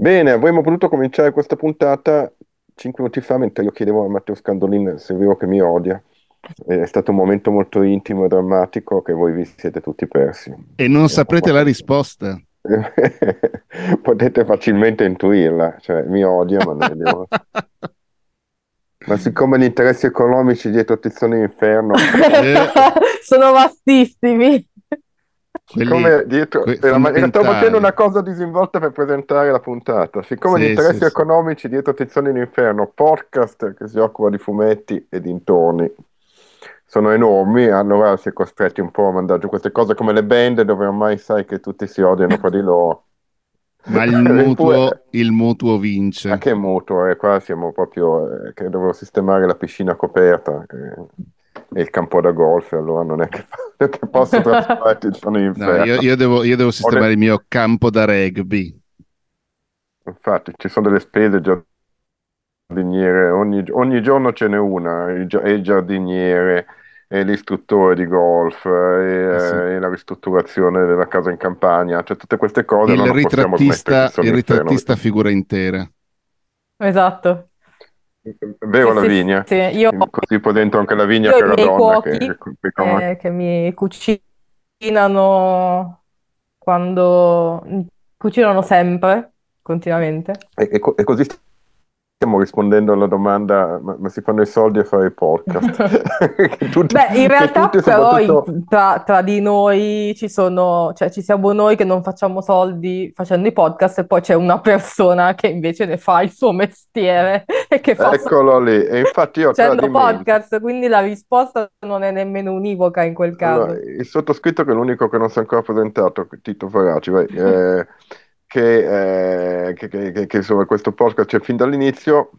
Bene, avremmo potuto cominciare questa puntata cinque minuti fa mentre io chiedevo a Matteo Scandolin se è vero che mi odia. È stato un momento molto intimo e drammatico che voi vi siete tutti persi. E non saprete la risposta. Potete facilmente intuirla, cioè mi odia, ma non vediamo. Ma siccome gli interessi economici dietro Tizione Inferno sono vastissimi. Siccome dietro, que- sto facendo una cosa disinvolta per presentare la puntata. Siccome sì, gli interessi sì, economici sì. dietro in Inferno, podcast che si occupa di fumetti e dintorni, sono enormi, allora si è costretti un po' a mandare giù queste cose come le band dove ormai sai che tutti si odiano fra di loro. Ma il mutuo, il mutuo vince. Ma che mutuo? Eh, qua siamo proprio eh, che dovevo sistemare la piscina coperta. Eh il campo da golf, allora non è che, che posso trasformarti sono in no, io, io, devo, io devo sistemare il mio campo da rugby. Infatti, ci sono delle spese giardiniere, ogni, ogni giorno ce n'è una, e il giardiniere, e l'istruttore di golf, e, eh sì. e, la ristrutturazione della casa in campagna, cioè tutte queste cose. Il ritrattista, il ritrattista figura intera. Esatto. Vero sì, Lavinia? Sì, sì. Io, Così poi dentro anche Lavinia che era donna. Cuochi, che, che, eh, che mi cucinano quando... cucinano sempre, continuamente. E, e, e così stiamo rispondendo alla domanda, ma, ma, si fanno i soldi a fare i podcast? tutti, Beh, in realtà tutti, però soprattutto... tra, tra, di noi ci sono, cioè ci siamo noi che non facciamo soldi facendo i podcast e poi c'è una persona che invece ne fa il suo mestiere e che fa... Eccolo lì, e infatti io facendo podcast, quindi la risposta non è nemmeno univoca in quel caso. Allora, il sottoscritto che è l'unico che non si è ancora presentato, Tito Faraci, vai. Eh, che, eh, che, che, che insomma, questo podcast c'è fin dall'inizio.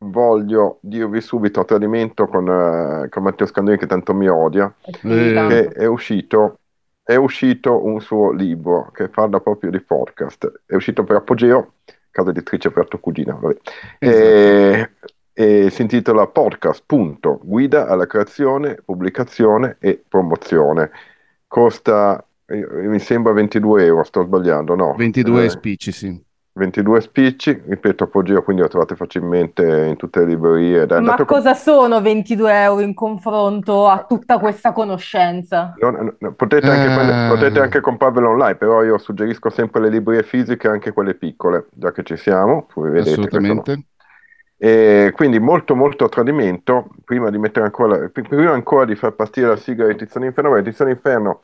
Voglio dirvi subito a tradimento con, eh, con Matteo Scandoni, che tanto mi odia, che è uscito, è uscito un suo libro che parla proprio di podcast. È uscito per Apogeo, casa editrice per tua cugina. Esatto. E, e si intitola Podcast, punto, guida alla creazione, pubblicazione e promozione. Costa mi sembra 22 euro, sto sbagliando, no? 22 eh, spicci, sì. 22 spicci, ripeto, Apogeo, quindi lo trovate facilmente in tutte le librerie. Ma cosa con... sono 22 euro in confronto a tutta questa conoscenza? No, no, potete, anche, eh... potete, anche, comprarvelo online, però io suggerisco sempre le librerie fisiche, anche quelle piccole, già che ci siamo. Vedete Assolutamente. E quindi molto molto a tradimento, prima di mettere ancora, prima ancora di far partire la sigla di Tiziano Inferno, perché Tiziano Inferno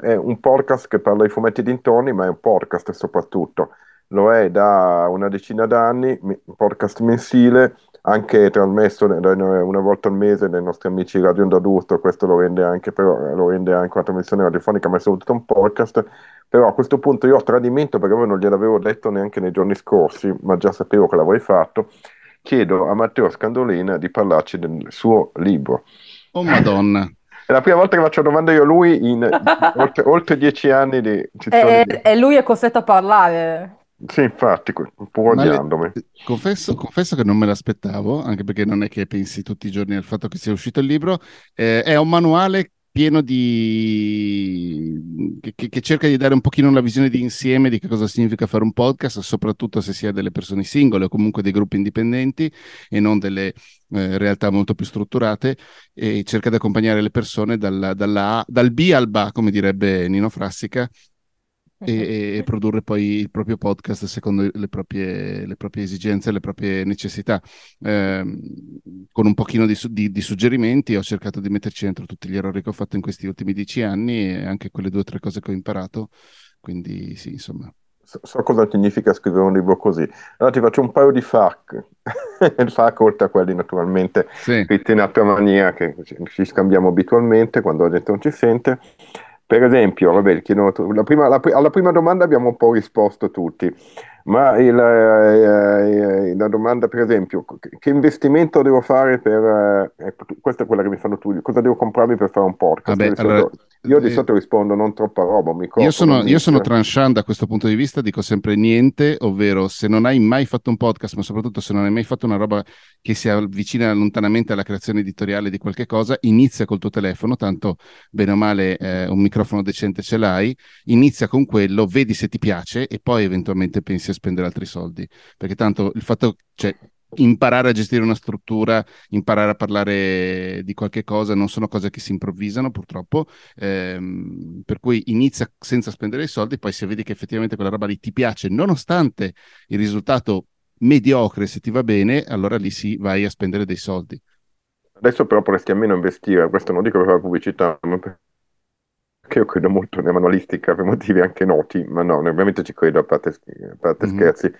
è un podcast che parla di fumetti dintorni, ma è un podcast soprattutto. Lo è da una decina d'anni, un podcast mensile, anche trasmesso una volta al mese dai nostri amici Radio Onda d'Urto, questo lo rende anche, però, lo rende anche una trasmissione radiofonica, ma è soprattutto un podcast. Però a questo punto io ho tradimento, perché non gliel'avevo detto neanche nei giorni scorsi, ma già sapevo che l'avrei fatto, chiedo a Matteo Scandolina di parlarci del suo libro. Oh Madonna! È la prima volta che faccio domanda io a lui in oltre, oltre, dieci anni di... E, di... e lui è costretto a parlare. Sì, infatti, un po' odiandomi. Confesso, confesso, che non me l'aspettavo, anche perché non è che pensi tutti i giorni al fatto che sia uscito il libro. Eh, è un manuale pieno di... Che, che, cerca di dare un pochino una visione di insieme di che cosa significa fare un podcast, soprattutto se si ha delle persone singole o comunque dei gruppi indipendenti e non delle eh, realtà molto più strutturate e cerca di accompagnare le persone dalla, dalla, dal B al BA, come direbbe Nino Frassica, e, e, produrre poi il proprio podcast secondo le proprie, le proprie esigenze e le proprie necessità. Eh, con un pochino di, di, di, suggerimenti ho cercato di metterci dentro tutti gli errori che ho fatto in questi ultimi dieci anni e anche quelle due o tre cose che ho imparato. Quindi sì, insomma. So, so cosa significa scrivere un libro così. Allora ti faccio un paio di FAC, FAC oltre a quelli naturalmente sì. scritti in altra maniera che ci scambiamo abitualmente quando la gente non ci sente. Per esempio, vabbè, chiedono, la prima, la, alla prima domanda abbiamo un po' risposto tutti, ma il, eh, eh la domanda, per esempio, che investimento devo fare per... Eh, questa è quella che mi fanno tutti, cosa devo comprarmi per fare un podcast? Vabbè, allora, io di solito rispondo non troppa roba. Io sono, io sono tranchant da questo punto di vista, dico sempre niente, ovvero se non hai mai fatto un podcast, ma soprattutto se non hai mai fatto una roba che si avvicina lontanamente alla creazione editoriale di qualche cosa, inizia col tuo telefono, tanto bene o male eh, un microfono decente ce l'hai, inizia con quello, vedi se ti piace e poi eventualmente pensi a spendere altri soldi, perché tanto il fatto, cioè, imparare a gestire una struttura, imparare a parlare di qualche cosa, non sono cose che si improvvisano purtroppo, ehm, per cui inizia senza spendere i soldi, poi se vedi che effettivamente quella roba lì ti piace, nonostante il risultato mediocre, se ti va bene, allora lì sì, vai a spendere dei soldi. Adesso però potresti almeno investire, questo non dico per la pubblicità, ma perché io credo molto nella manualistica per motivi anche noti, ma no, ovviamente ci credo a parte, a parte mm-hmm. scherzi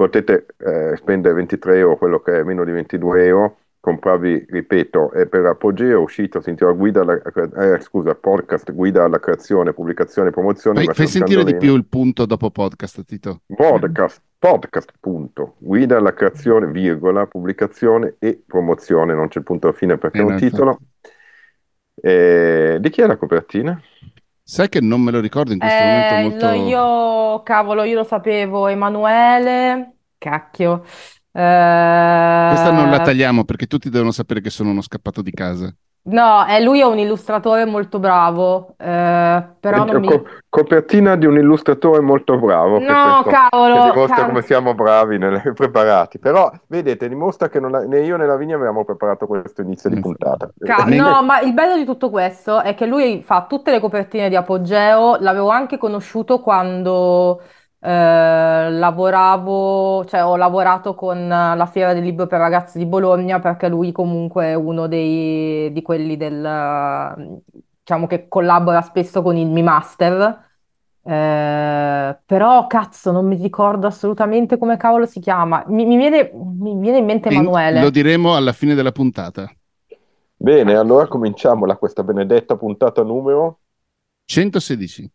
potete eh, spendere 23 euro, quello che è meno di 22 euro, compravi, ripeto, è per Apogeo, è uscito, si intitola guida alla, eh, scusa, podcast, guida alla creazione, pubblicazione, promozione. Fai, fai sentire di più il punto dopo podcast, Tito. Podcast, podcast, punto, guida alla creazione, virgola, pubblicazione e promozione, non c'è il punto alla fine perché è un titolo. Eh, di chi è la copertina? Sai che non me lo ricordo in questo eh, momento molto... io, cavolo, io lo sapevo, Emanuele, cacchio. Eh... Questa non la tagliamo perché tutti devono sapere che sono uno scappato di casa. No, eh, lui è un illustratore molto bravo, eh, però non mi... copertina di un illustratore molto bravo. No, questo, cavolo! Che dimostra cavolo. come siamo bravi, nelle, preparati. Però, vedete, dimostra che non la, né io né la Vigna avevamo preparato questo inizio di mm. puntata. Ca- no, ma il bello di tutto questo è che lui fa tutte le copertine di Apogeo, l'avevo anche conosciuto quando eh, lavoravo, cioè ho lavorato con la Fiera del Libro per Ragazzi di Bologna perché lui comunque è uno dei, di quelli del, diciamo che collabora spesso con il Mi Master. Eh, però cazzo, non mi ricordo assolutamente come cavolo si chiama. Mi, mi viene, mi viene in mente Emanuele. Lo diremo alla fine della puntata. Bene, allora cominciamo la, questa benedetta puntata numero 116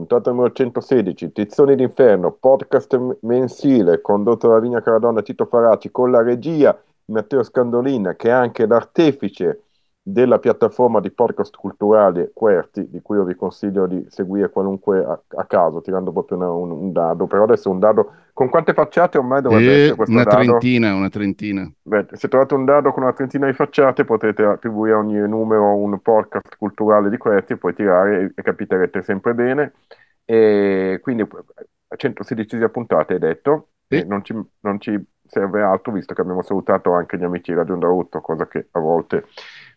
puntata numero 116, Tizzoni d'Inferno, podcast mensile condotto da Vigna Caradonna Tito Faraci con la regia Matteo Scandolina che è anche l'artefice della piattaforma di podcast culturali Querti, di cui io vi consiglio di seguire qualunque a, a caso, tirando proprio una, un, un, dado. Però adesso un dado con quante facciate ormai dovrebbe eh, essere questo una dado? trentina, una trentina. Beh, se trovate un dado con una trentina di facciate potete attribuire a ogni numero un podcast culturale di Querti e poi tirare e, e capiterete sempre bene. E quindi a 116 puntate hai detto, sì. non, ci, non ci serve altro visto che abbiamo salutato anche gli amici di Radio Onda cosa che a volte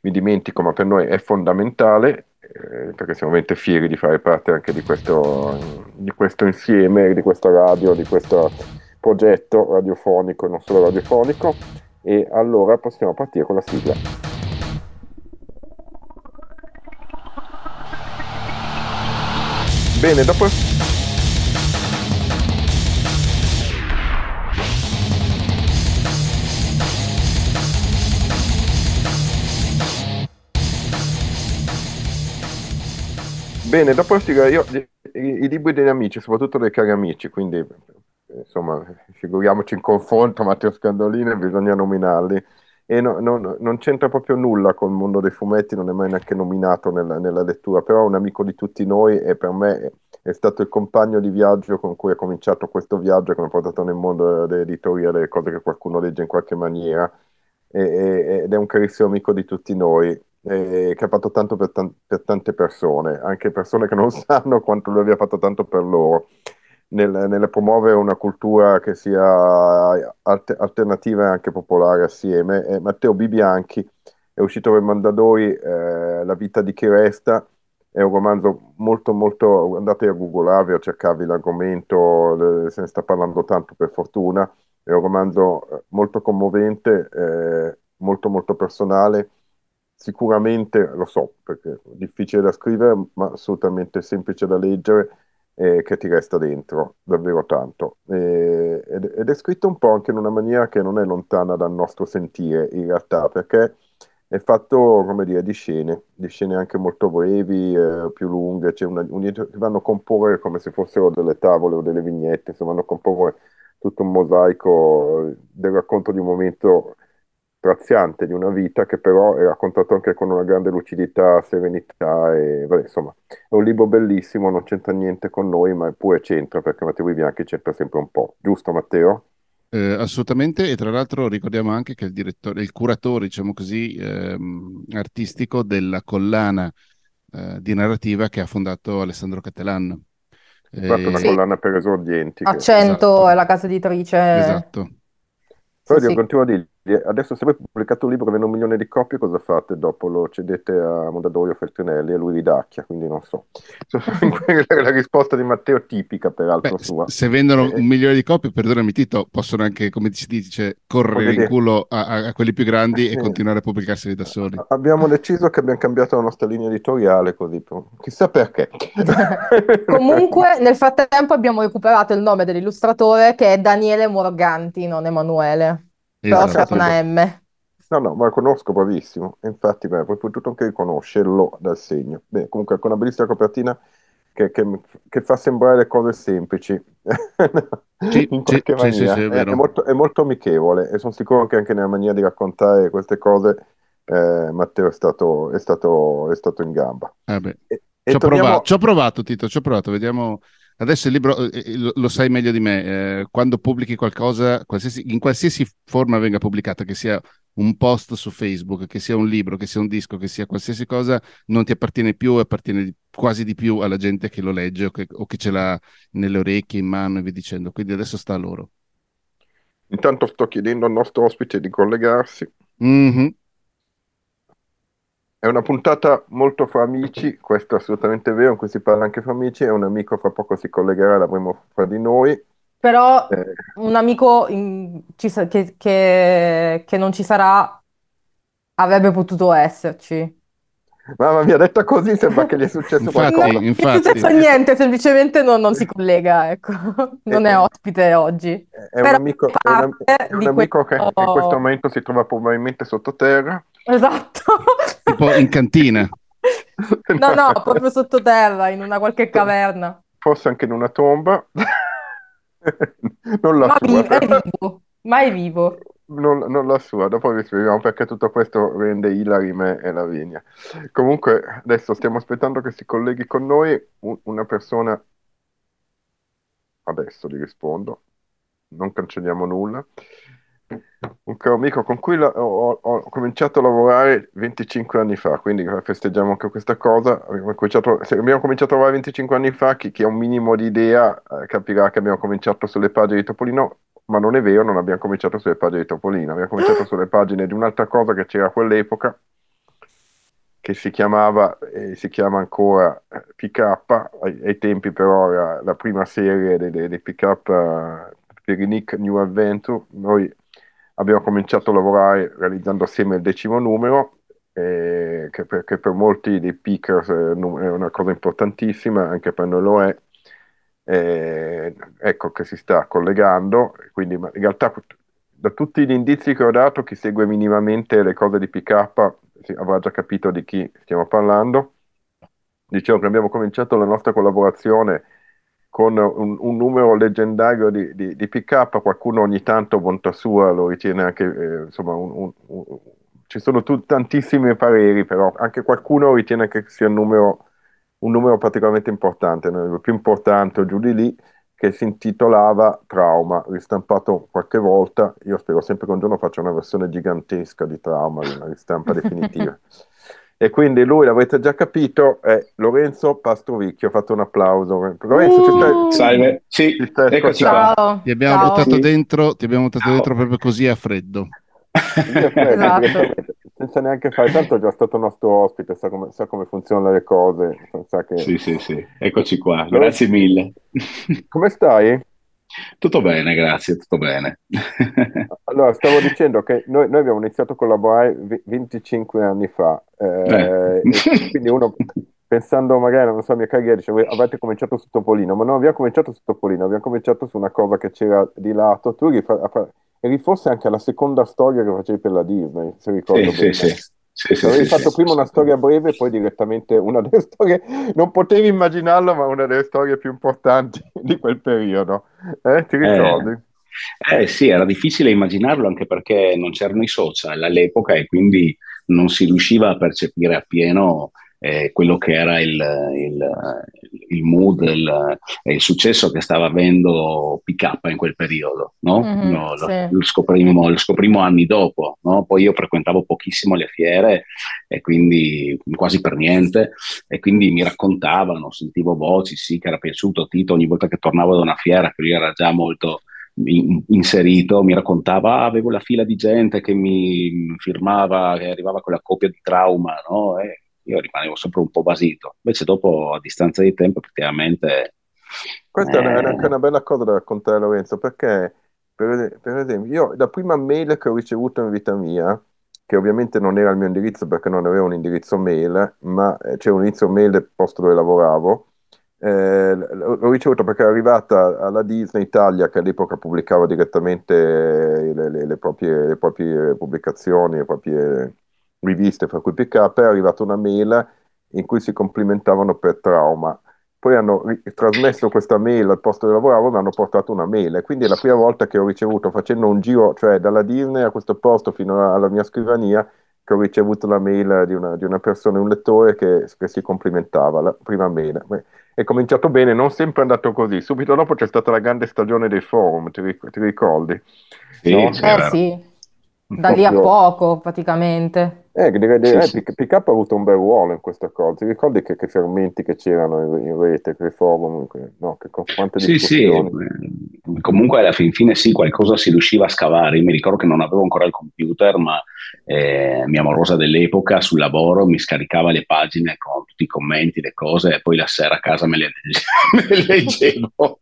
mi dimentico, ma per noi è fondamentale, eh, perché siamo veramente fieri di fare parte anche di questo, di questo insieme, di questa radio, di questo progetto radiofonico, non solo radiofonico. E allora possiamo partire con la sigla. Bene, dopo Bene, dopo io, i, i, libri degli amici, soprattutto dei cari amici, quindi insomma, figuriamoci in confronto Matteo Scandolini, bisogna nominarli. E no, no, non c'entra proprio nulla col mondo dei fumetti, non è mai neanche nominato nella, nella lettura, però è un amico di tutti noi e per me è, stato il compagno di viaggio con cui ha cominciato questo viaggio che mi ha portato nel mondo dell'editoria, delle cose che qualcuno legge in qualche maniera. E, e, ed è un carissimo amico di tutti noi eh, che ha fatto tanto per, tan- per, tante persone, anche persone che non sanno quanto lui abbia fatto tanto per loro, nel, nel promuovere una cultura che sia alter- alternativa e anche popolare assieme. E Matteo Bibianchi è uscito per Mondadori eh, La vita di chi resta, è un romanzo molto molto, andate a googlarvi a cercarvi l'argomento, se ne sta parlando tanto per fortuna, è un romanzo eh, molto commovente, eh, molto molto personale sicuramente lo so, perché è difficile da scrivere, ma assolutamente semplice da leggere, eh, che ti resta dentro davvero tanto. Eh, ed, ed, è scritto un po' anche in una maniera che non è lontana dal nostro sentire, in realtà, perché è fatto, come dire, di scene, di scene anche molto brevi, eh, più lunghe, c'è una, un, vanno a comporre come se fossero delle tavole o delle vignette, insomma, vanno a comporre tutto un mosaico del racconto di un momento straziante di una vita che però è raccontato anche con una grande lucidità, serenità e vabbè, insomma è un libro bellissimo, non c'entra niente con noi ma pure c'entra perché Matteo Vivianchi c'entra sempre un po', giusto Matteo? Eh, assolutamente, e tra l'altro ricordiamo anche che il direttore, il curatore, diciamo così, ehm, artistico della collana eh, di narrativa che ha fondato Alessandro Cattelan. Eh, fatto una sì. collana per esordienti. Accento esatto. è la casa editrice. Esatto. Però sì, io sì. continuo a dire, adesso se voi pubblicate un libro che vende un milione di copie, cosa fate? Dopo lo cedete a Mondadorio Feltrinelli e lui ridacchia, quindi non so. la risposta di Matteo tipica, peraltro, Beh, sua. Se vendono eh, un milione di copie, perdonami Tito, possono anche, come si dice, correre in culo a, a, quelli più grandi e continuare a pubblicarseli da soli. Abbiamo deciso che abbiamo cambiato la nostra linea editoriale, così, chissà perché. Comunque, nel frattempo abbiamo recuperato il nome dell'illustratore che è Daniele Morganti, non Emanuele. Però c'è una M. No, no, ma lo conosco, bravissimo. Infatti, beh, poi potuto anche riconoscerlo dal segno. Beh, comunque, con una bellissima copertina che, che, che, fa sembrare le cose semplici. Sì, in sì, sì, sì, è, è, è, molto, è, molto, amichevole e sono sicuro che anche nella maniera di raccontare queste cose eh, Matteo è stato, è, stato, è stato in gamba. Eh e, ci, ho torniamo... provato, ci ho provato, Tito, ci ho provato, vediamo Adesso il libro eh, eh, lo, lo sai meglio di me, eh, quando pubblichi qualcosa, qualsiasi, in qualsiasi forma venga pubblicata, che sia un post su Facebook, che sia un libro, che sia un disco, che sia qualsiasi cosa, non ti appartiene più, appartiene di, quasi di più alla gente che lo legge o che, o che ce l'ha nelle orecchie, in mano e via dicendo. Quindi adesso sta a loro. Intanto sto chiedendo al nostro ospite di collegarsi. Mm-hmm. È una puntata molto fra amici, questo è assolutamente vero, in cui si parla anche fra amici, è un amico fra poco si collegherà, l'avremo fra di noi. Però eh. un amico in, ci, che, che, che non ci sarà avrebbe potuto esserci. Mamma mia, detta così sembra che gli è successo infatti, qualcosa. Non è successo niente, semplicemente non, non si collega, ecco. Non è eh, ospite oggi. È un amico, è un, è un amico che in questo momento si trova probabilmente sottoterra. Esatto. Tipo in cantina. No, no, proprio sottoterra, in una qualche caverna. Forse anche in una tomba. non la Ma sua. Vi- è vivo, mai vivo. Non, non, la sua, dopo vi spieghiamo perché tutto questo rende Ilari me e Lavinia. Comunque, adesso stiamo aspettando che si colleghi con noi una persona. Adesso gli rispondo, non cancelliamo nulla un caro amico con cui la, ho, ho, cominciato a lavorare 25 anni fa, quindi festeggiamo anche questa cosa. Abbiamo se abbiamo cominciato a lavorare 25 anni fa, chi, chi ha un minimo di idea eh, capirà che abbiamo cominciato sulle pagine di Topolino, ma non è vero, non abbiamo cominciato sulle pagine di Topolino, abbiamo cominciato sulle pagine di un'altra cosa che c'era a quell'epoca, che si chiamava e si chiama ancora eh, PK, ai, ai tempi però era la prima serie dei, dei, dei PK uh, per i Nick New Adventure. Noi abbiamo cominciato a lavorare realizzando assieme il decimo numero, eh, che, per, che, per, molti dei pickers è una cosa importantissima, anche per noi lo è. Eh, ecco che si sta collegando, quindi in realtà da tutti gli indizi che ho dato, chi segue minimamente le cose di PK avrà già capito di chi stiamo parlando. Dicevo che abbiamo cominciato la nostra collaborazione con un, un numero leggendario di, di, di, pick-up, qualcuno ogni tanto, bontà sua, lo ritiene anche, eh, insomma, un, un, ci sono tu, tantissimi pareri, però anche qualcuno ritiene che sia un numero, un numero particolarmente importante, il più importante giù di lì, che si intitolava Trauma, ristampato qualche volta, io spero sempre che un giorno faccia una versione gigantesca di Trauma, una ristampa definitiva. E quindi lui, l'avrete già capito, è Lorenzo Pastrovicchio. Ho fatto un applauso. Lorenzo, ci stai? Uh! Salve, sì, ci stai eccoci qua. Ti abbiamo Ciao. buttato, dentro, ti abbiamo buttato dentro proprio così a freddo. esatto. senza neanche fare tanto è già stato nostro ospite sa come, sa come funzionano le cose che... sì sì sì eccoci qua grazie mille come stai? Tutto bene, grazie, tutto bene. allora, stavo dicendo che noi, noi, abbiamo iniziato a collaborare 25 anni fa, eh, eh. quindi uno pensando magari, non so, mia carriera dice, avete cominciato su Topolino, ma non abbiamo cominciato su Topolino, abbiamo cominciato su una cosa che c'era di lato, tu eri forse anche la seconda storia che facevi per la Disney, se ricordo sì, bene. Sì, sì. Sì, sì, Avevi sì, fatto prima una storia breve e poi direttamente una delle storie, non potevi immaginarlo, ma una delle storie più importanti di quel periodo. Eh, ti ricordi? Eh, Eh sì, era difficile immaginarlo anche perché non c'erano i social all'epoca e quindi non si riusciva a percepire appieno eh, quello che era il, il, il mood, il, il, successo che stava avendo PK in quel periodo. No? Mm-hmm, no, sì. lo, lo, scoprimmo, lo, scoprimmo, anni dopo. No? Poi io frequentavo pochissimo le fiere e quindi quasi per niente e quindi mi raccontavano, sentivo voci, sì che era piaciuto Tito ogni volta che tornavo da una fiera, che lui era già molto inserito, mi raccontava ah, avevo la fila di gente che mi firmava, che arrivava con la copia di trauma, no? E io rimanevo sempre un po' basito. Invece dopo, a distanza di tempo, effettivamente... Questa eh... è anche una bella cosa da raccontare Lorenzo, perché per, per, esempio io la prima mail che ho ricevuto in vita mia, che ovviamente non era il mio indirizzo perché non avevo un indirizzo mail, ma eh, c'era un indirizzo mail del posto dove lavoravo, eh, l'ho ricevuto perché è arrivata alla Disney Italia che all'epoca pubblicava direttamente le, le, le, proprie, le proprie, pubblicazioni, le proprie riviste, fra cui PK, è arrivata una mail in cui si complimentavano per trauma. Poi hanno ri- trasmesso questa mail al posto dove lavoravo e mi hanno portato una mail. E quindi è la prima volta che ho ricevuto, facendo un giro, cioè dalla Disney a questo posto fino alla mia scrivania, che ho ricevuto la mail di una, di una persona, un lettore che, che, si complimentava, la prima mail. È cominciato bene, non sempre è andato così. Subito dopo c'è stata la grande stagione dei forum, ti, ric- ti ricordi? Sì, no? eh sì, da lì a poco praticamente. Eh, direi, direi sì, sì. PK ha avuto un bel ruolo in questa cosa. Ti ricordi che, che fermenti che c'erano in, in rete, che forum, che, no, che quante sì, sì, eh, comunque alla fin fine sì, qualcosa si riusciva a scavare. Io mi ricordo che non avevo ancora il computer, ma eh, mia morosa dell'epoca sul lavoro mi scaricava le pagine con tutti i commenti, le cose, e poi la sera a casa me le, me le leggevo.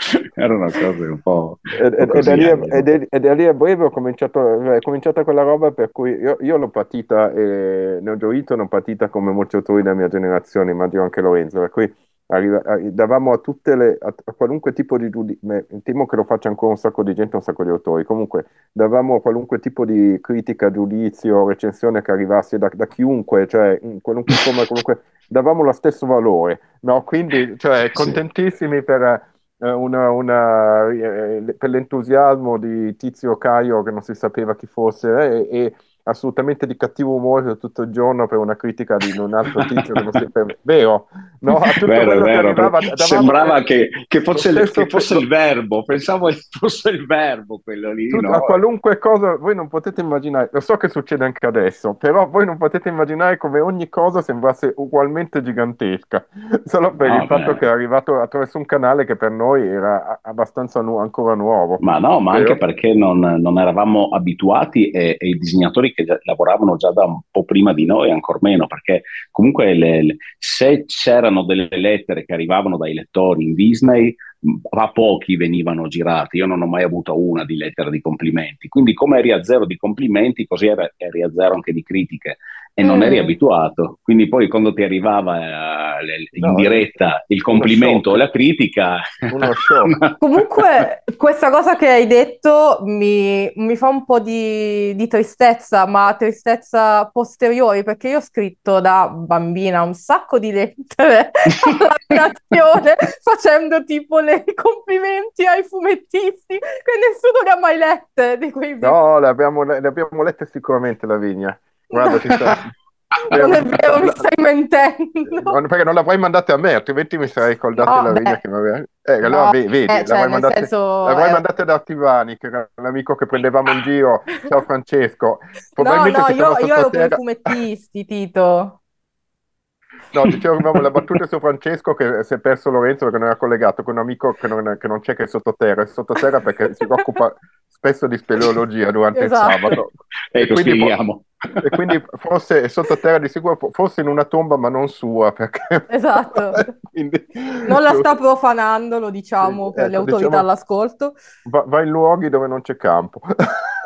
erano cose un po'. E, da lì, da lì, a breve ho cominciato, è cominciata quella roba per cui io, io l'ho patita, e ne ho gioito, non patita come molti autori della mia generazione, immagino anche Lorenzo, per cui arriva, davamo a tutte le, a, a qualunque tipo di giudizio, temo che lo faccia ancora un sacco di gente, un sacco di autori, comunque davamo a qualunque tipo di critica, giudizio, recensione che arrivasse da, da chiunque, cioè in qualunque forma, comunque davamo lo stesso valore, no? Quindi, cioè, contentissimi sì. per una, una, eh, per l'entusiasmo di Tizio Caio che non si sapeva chi fosse eh, e assolutamente di cattivo umore tutto il giorno per una critica di un altro tizio che non si per... vero no? a tutto vero, vero, arrivava, sembrava che, che, fosse, il, che fosse il verbo pensavo che fosse il verbo quello lì tutto, no? a qualunque cosa voi non potete immaginare lo so che succede anche adesso però voi non potete immaginare come ogni cosa sembrasse ugualmente gigantesca solo per no, il fatto che è arrivato attraverso un canale che per noi era abbastanza nu- ancora nuovo ma no ma anche perché non, non eravamo abituati e, e i disegnatori che lavoravano già da un po' prima di noi, ancora meno, perché comunque le, le, se c'erano delle lettere che arrivavano dai lettori in Disney, a pochi venivano girati, io non ho mai avuto una di lettere di complimenti, quindi come eri a zero di complimenti, così eri a zero anche di critiche e non eri mm. abituato. Quindi poi quando ti arrivava eh, in no, diretta il complimento o la critica... Uno shock. Comunque questa cosa che hai detto mi, mi fa un po' di, di, tristezza, ma tristezza posteriori, perché io ho scritto da bambina un sacco di lettere alla nazione facendo tipo le complimenti ai fumettisti che nessuno le ha mai lette di quei No, le abbiamo, le abbiamo lette sicuramente, Lavinia. Guarda, ci sta. Non è vero, mi stai mentendo. Perché non l'avrei mandate a me, altrimenti mi sarei ricordato no, la vigna che mi aveva... Eh, allora no, vedi, eh, cioè, mandate, senso, l'avrei eh... mandate ad Artivani, che era l'amico che prendevamo in giro. Ciao Francesco. No, no, io, io ero con i fumettisti, Tito. No, dicevo la battuta su Francesco che si è perso Lorenzo perché non era collegato con un amico che non, che non c'è che è sottoterra. È sottoterra perché si occupa spesso di speleologia durante esatto. il sabato. Ecco, e quindi, e quindi forse è sottoterra di sicuro, forse in una tomba ma non sua. Perché... Esatto. quindi... Non la sta profanando, lo diciamo sì, per ecco, le autorità diciamo, all'ascolto. Va, va, in luoghi dove non c'è campo.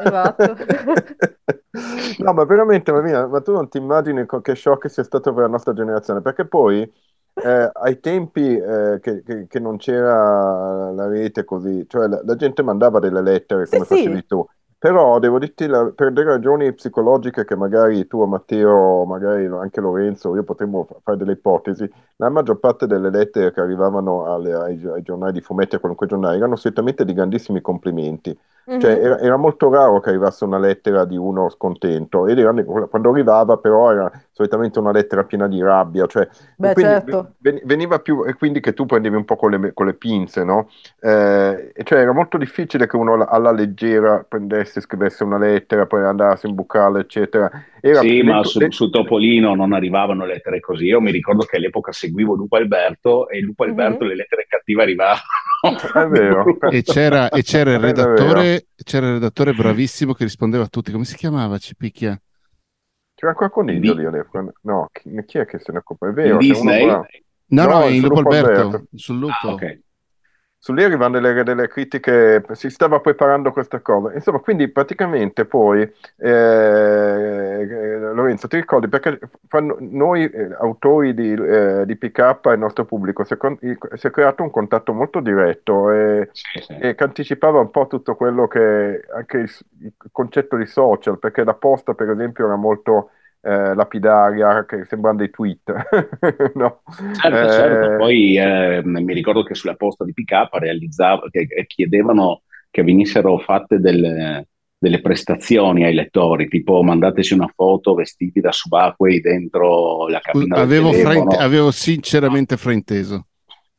Esatto. no, ma veramente, Marina, ma tu non ti immagini che shock sia stato per la nostra generazione, perché poi eh, ai tempi eh, che, che, che, non c'era la rete così, cioè la, la gente mandava delle lettere come sì, facevi sì. tu, però devo dirti la, per delle ragioni psicologiche che magari tu, Matteo, magari anche Lorenzo, io potremmo fare delle ipotesi, la maggior parte delle lettere che arrivavano alle, ai, ai, giornali di fumetti, a qualunque giornale, erano solitamente di grandissimi complimenti. Mm-hmm. Cioè, era, era, molto raro che arrivasse una lettera di uno scontento, ed era, quando arrivava però era solitamente una lettera piena di rabbia, cioè, Beh, certo. veniva più, e quindi che tu prendevi un po' con le, con le pinze, no? Eh, cioè era molto difficile che uno alla, alla leggera prendesse, scrivesse una lettera, poi andasse in bucale, eccetera. Era sì, ma su, le... su, Topolino non arrivavano lettere così. Io mi ricordo che all'epoca seguivo Lupo Alberto e Lupo mm-hmm. Alberto le lettere cattive arrivavano. È vero. e, c'era, e c'era, il redattore, c'era il redattore bravissimo che rispondeva a tutti. Come si chiamava? Ci picchia. C'era ancora Coniglio lì No, chi, chi, è che se ne occupa? È vero. Disney? No, no, no, è in Lupo Alberto. Alberto. Sul Lupo. Ah, ok su lì arrivano delle, delle, critiche, si stava preparando questa cosa. Insomma, quindi praticamente poi, eh, eh, Lorenzo, ti ricordi, perché fanno, noi eh, autori di, eh, di PK e il nostro pubblico si è, si è, creato un contatto molto diretto e, sì, sì. e, che anticipava un po' tutto quello che, anche il, il concetto di social, perché la posta per esempio era molto eh, lapidaria che sembrano dei tweet. no? Certo, eh... certo. Poi eh, mi ricordo che sulla posta di PK realizzava, che, chiedevano che venissero fatte delle, delle, prestazioni ai lettori, tipo mandateci una foto vestiti da subacquei dentro la cabina avevo, frainte- avevo sinceramente frainteso.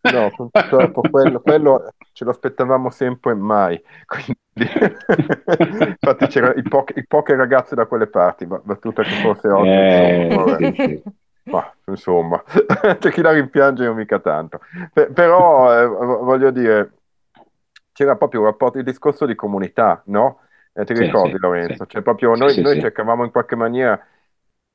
No, purtroppo quello, quello, ce lo aspettavamo sempre e mai. Quindi, infatti c'erano i, po- poche ragazze da quelle parti, battuta che forse oggi... Eh, insomma, sì, sì. Ma, insomma, c'è chi la rimpiange io mica tanto. P- però, eh, voglio dire, c'era proprio un rapporto, il discorso di comunità, no? Eh, ti sì, ricordi, Lorenzo? Cioè, proprio noi, noi cercavamo in qualche maniera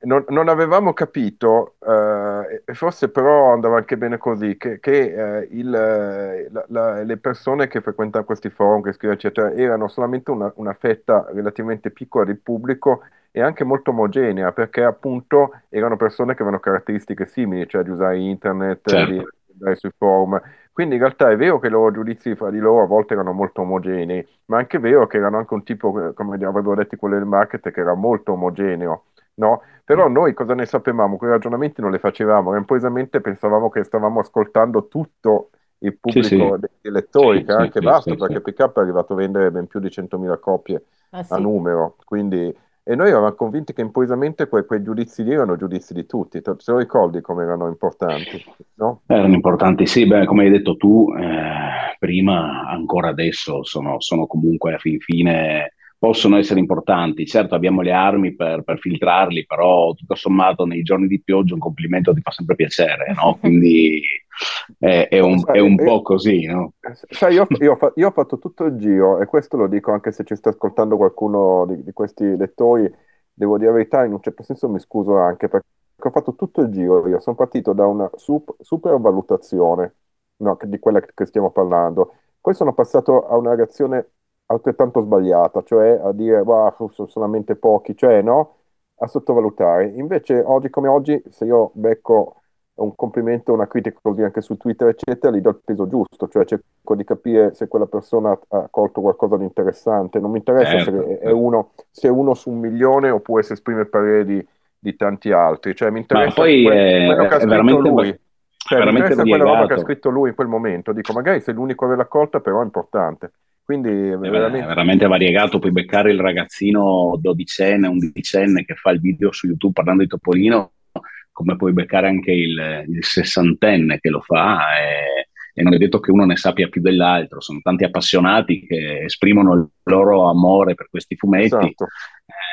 non, non, avevamo capito, eh, forse però andava anche bene così, che, che eh, il, eh, la, la, le persone che frequentano questi forum, che scrivono, eccetera, erano solamente una, una, fetta relativamente piccola del pubblico e anche molto omogenea, perché appunto erano persone che avevano caratteristiche simili, cioè di usare internet, certo. di andare sui forum. Quindi in realtà è vero che i loro giudizi fra di loro a volte erano molto omogenei, ma è anche vero che erano anche un tipo, come avrebbero detto quelli del market, che era molto omogeneo no? Però noi cosa ne sapevamo? Quei ragionamenti non li facevamo, improvvisamente pensavamo che stavamo ascoltando tutto il pubblico sì, sì. dei lettori, sì, che anche basta, perché PK è arrivato a vendere ben più di 100.000 copie ah, a numero, quindi... E noi eravamo convinti che improvvisamente que- quei giudizi lì erano giudizi di tutti, te lo ricordi come erano importanti? No? Erano importanti, sì, beh, come hai detto tu, eh, prima, ancora adesso, sono, sono comunque a fin fine possono essere importanti. Certo abbiamo le armi per, per, filtrarli, però tutto sommato nei giorni di pioggia un complimento ti fa sempre piacere, no? Quindi è, è, un, è un, po' così, no? Sai, io, io, io, ho fatto tutto il giro, e questo lo dico anche se ci sta ascoltando qualcuno di, di questi lettori, devo dire la verità, in un certo senso mi scuso anche, perché ho fatto tutto il giro io, sono partito da una super, super valutazione no, di quella che stiamo parlando, poi sono passato a una reazione altrettanto sbagliata, cioè a dire wow, sono solamente pochi, cioè no, a sottovalutare. Invece oggi come oggi, se io becco un complimento, una critica così anche su Twitter, eccetera, gli do il peso giusto, cioè cerco di capire se quella persona ha colto qualcosa di interessante. Non mi interessa eh, se, è uno, se è uno su un milione oppure se esprime il parere di, di tanti altri. Cioè mi interessa poi quello, è, quello che ha scritto lui. Cioè, mi interessa quella roba che ha scritto lui in quel momento. Dico, magari se è l'unico a averla colta, però è importante. Quindi è veramente... veramente variegato, puoi beccare il ragazzino dodicenne, undicenne che fa il video su YouTube parlando di Topolino, come puoi beccare anche il, il sessantenne che lo fa e, e, non è detto che uno ne sappia più dell'altro, sono tanti appassionati che esprimono il loro amore per questi fumetti esatto.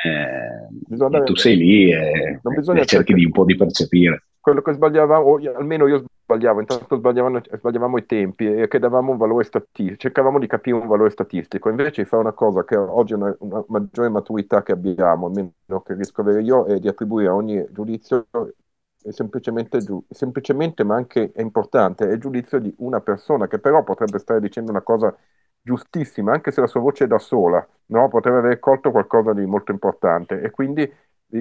eh, e tu sei lì e, e cerchi di un po' di percepire quello che sbagliavamo, almeno io sbagliavo, intanto sbagliavamo, i tempi e che davamo un valore statistico, cercavamo di capire un valore statistico, invece fare una cosa che oggi è una, una maggiore maturità che abbiamo, almeno che riesco a avere io, è di attribuire a ogni giudizio semplicemente, semplicemente, ma anche è importante, è il giudizio di una persona che però potrebbe stare dicendo una cosa giustissima, anche se la sua voce è da sola, no? potrebbe aver colto qualcosa di molto importante e quindi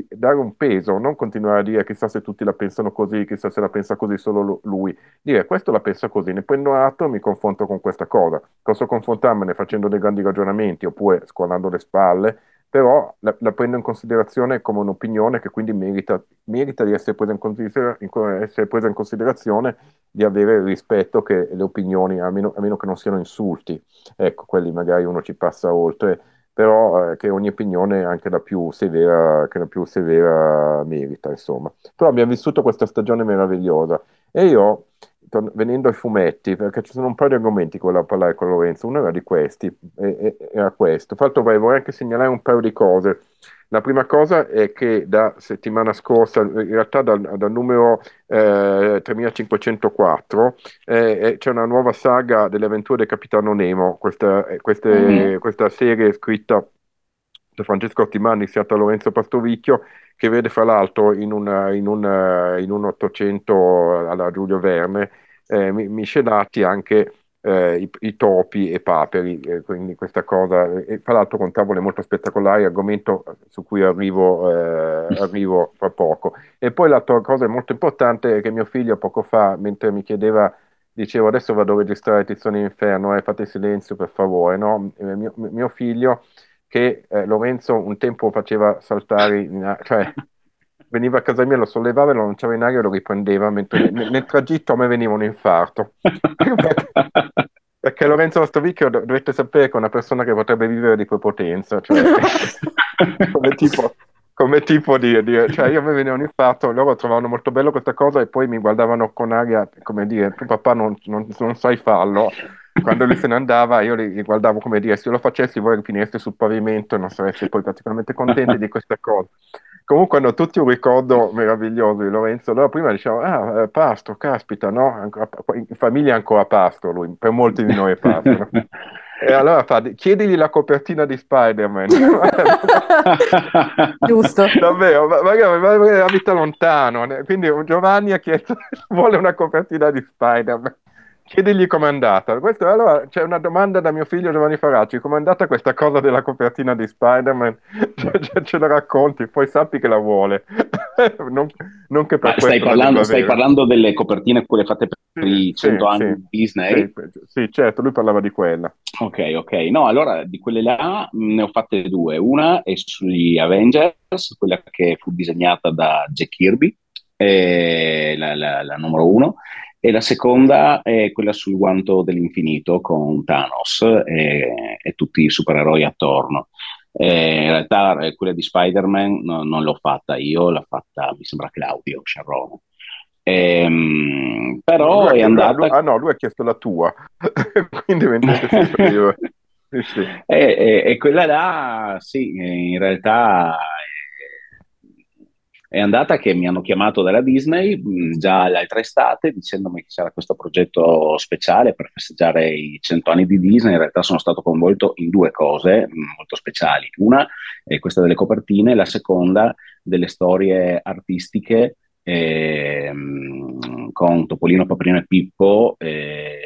dare un peso, non continuare a dire chissà se tutti la pensano così, chissà se la pensa così solo lui, dire questo la pensa così, ne prendo atto e mi confronto con questa cosa. Posso confrontarmene facendo dei grandi ragionamenti oppure scuolando le spalle, però la, la, prendo in considerazione come un'opinione che quindi merita, merita di essere presa, in, essere presa, in considerazione, di avere il rispetto che le opinioni, a meno, a meno che non siano insulti, ecco, quelli magari uno ci passa oltre però eh, che ogni opinione, anche la più severa, che la più severa merita, insomma. Però abbiamo vissuto questa stagione meravigliosa e io, to- venendo ai fumetti, perché ci sono un paio di argomenti che volevo parlare con Lorenzo, uno era di questi, e- e- era questo. Fra l'altro vorrei anche segnalare un paio di cose. La prima cosa è che da settimana scorsa, in realtà dal, dal numero eh, 3504, eh, c'è una nuova saga delle avventure del Capitano Nemo, questa, eh, queste, mm-hmm. questa serie scritta da Francesco Ottimani, iniziata da Lorenzo Pastovicchio, che vede fra l'altro in, una, in, un, in un 800 alla Giulio Verne eh, miscelati anche eh, i, i, topi e paperi, eh, quindi questa cosa, e tra l'altro con tavole molto spettacolari, argomento su cui arrivo, eh, arrivo fra poco. E poi l'altra cosa molto importante è che mio figlio poco fa, mentre mi chiedeva, dicevo adesso vado a registrare Tizione Inferno, eh, fate silenzio per favore, no? Eh, mio, mio, figlio che eh, Lorenzo un tempo faceva saltare, in, cioè veniva a casa mia, lo sollevava e lo lanciava in aria e lo riprendeva, mentre nel, nel tragitto a me veniva un infarto. Perché Lorenzo Lastovicchio dovete sapere che è una persona che potrebbe vivere di prepotenza, cioè come tipo, come tipo di, di, cioè io mi veniva un infarto, loro trovavano molto bello questa cosa e poi mi guardavano con aria, come dire, tu papà non, non, non sai farlo. Quando lui se ne andava io li, li, guardavo come dire, se lo facessi voi finireste sul pavimento e non sareste poi particolarmente contenti di questa cosa. Comunque hanno tutti un ricordo meraviglioso di Lorenzo. Allora prima diciamo, ah, eh, Pastro, caspita, no? In famiglia è ancora Pastro lui, per molti di noi è Pastro. E allora fa, chiedigli la copertina di Spider-Man. Giusto. Davvero, magari, magari abita lontano. Quindi Giovanni ha chiesto, vuole una copertina di Spider-Man. Chiedigli com'è andata. Questo, allora c'è una domanda da mio figlio Giovanni Faracci: com'è andata questa cosa della copertina di Spider-Man? ce, ce la racconti, poi sappi che la vuole. non, non, che per ah, stai, parlando, stai parlando, delle copertine quelle fatte per sì, i 100 sì, anni di Disney? Sì, sì, certo, lui parlava di quella. Ok, ok. No, allora di quelle là ne ho fatte due. Una è sugli Avengers, quella che fu disegnata da Jack Kirby, la, la, la numero uno e la seconda è quella sul guanto dell'infinito con Thanos e, e tutti i supereroi attorno. Eh, in realtà eh, quella di Spider-Man no, non l'ho fatta io, l'ha fatta mi sembra Claudio Sciarrone. Ehm, però è andata. Lui, ah no, lui ha chiesto la tua, quindi mentre io. Sì. E, e, e, quella là, sì, in realtà è andata che mi hanno chiamato dalla Disney già l'altra estate dicendomi che c'era questo progetto speciale per festeggiare i cento anni di Disney. In realtà sono stato coinvolto in due cose molto speciali. Una è questa delle copertine, la seconda delle storie artistiche eh, con Topolino, Paprino e Pippo eh,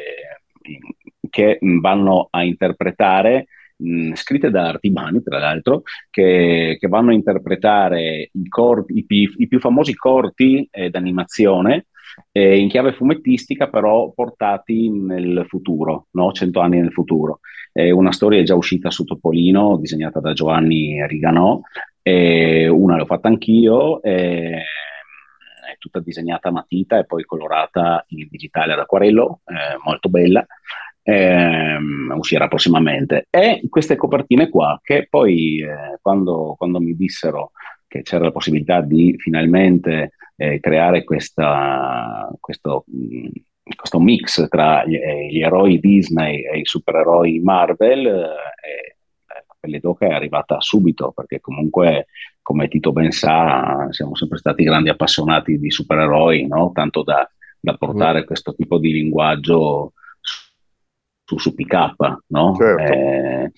che vanno a interpretare scritte da Artimani, tra l'altro, che, che vanno a interpretare i, corti, i, pi, i più famosi corti eh, d'animazione eh, in chiave fumettistica, però portati nel futuro, no? cento anni nel futuro. È una storia già uscita su Topolino, disegnata da Giovanni Riganò, e una l'ho fatta anch'io. È tutta disegnata a matita e poi colorata in digitale ad acquarello, eh, molto bella ehm, uscirà prossimamente. E queste copertine qua, che poi eh, quando, quando, mi dissero che c'era la possibilità di finalmente eh, creare questa, questo, mh, questo, mix tra gli, eh, gli, eroi Disney e i supereroi Marvel, eh, la pelle d'oca è arrivata subito, perché comunque, come Tito ben sa, siamo sempre stati grandi appassionati di supereroi, no? tanto da, da portare mm. questo tipo di linguaggio su, su PK, no? Certo. Eh,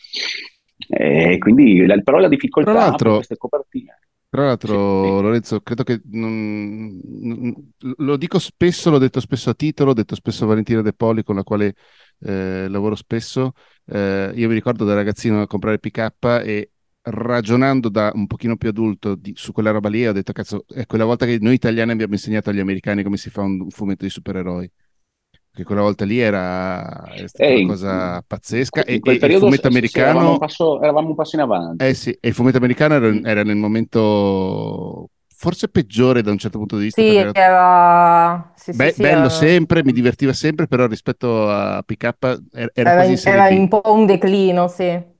eh, quindi, la, però la difficoltà tra l'altro, queste copertine. Tra l'altro, sì, Lorenzo, credo che non, non, lo dico spesso, l'ho detto spesso a titolo, l'ho detto spesso a Valentina De Poli, con la quale eh, lavoro spesso. Eh, io mi ricordo da ragazzino a comprare PK e ragionando da un pochino più adulto di, su quella roba lì, ho detto, cazzo, è quella volta che noi italiani abbiamo insegnato agli americani come si fa un, fumetto di supereroi. Che quella volta lì era stata una cosa pazzesca. In quel e, periodo, il fumetto americano. Eravamo un, passo, eravamo un, passo, in avanti. Eh sì, e il fumetto americano era, era nel momento forse peggiore da un certo punto di vista. Sì, era... Sì, Be- sì, bello era... sempre, mi divertiva sempre, però rispetto a PK era, era, era, in, era un po' un declino, sì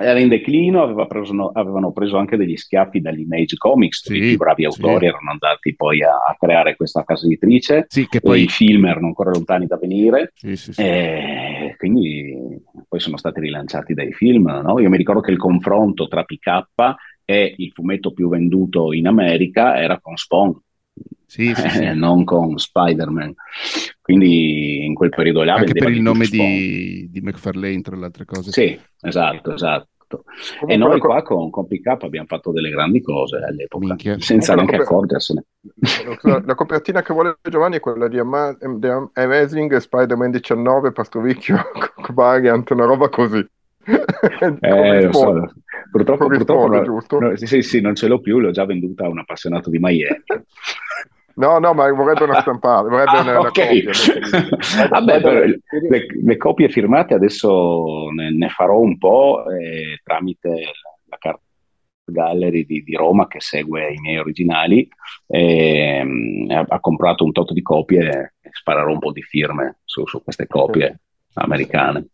era in declino, aveva preso, avevano preso anche degli schiaffi dall'Image Comics, sì, i bravi autori sì. erano andati poi a, a, creare questa casa editrice, sì, che poi... i film erano ancora lontani da venire, e quindi poi sono stati rilanciati dai film. No? Io mi ricordo che il confronto tra PK e il fumetto più venduto in America era con Spawn. Sì, sì, sì. non con Spider-Man. Quindi in quel periodo là anche per il nome di, di, McFarlane, tra le altre cose. Sì, esatto, esatto. Comunque, e noi qua con, con Pick abbiamo fatto delle grandi cose all'epoca, Minchia. senza neanche coper- accorgersene. La, la, copertina che vuole Giovanni è quella di Ama- Amazing Spider-Man 19, Pastrovicchio, Variant, una roba così. eh, so. Purtroppo, purtroppo no, no, sì, sì, non ce l'ho più, l'ho già venduta a un appassionato di Miami. No, no, ma vorrebbero stampare, vorrebbe ah, una, okay. copia. Vabbè, le, le, copie firmate adesso ne, ne farò un po' eh, tramite la carta gallery di, di, Roma che segue i miei originali e, um, ha, ha, comprato un tot di copie e sparerò un po' di firme su, su queste copie americane.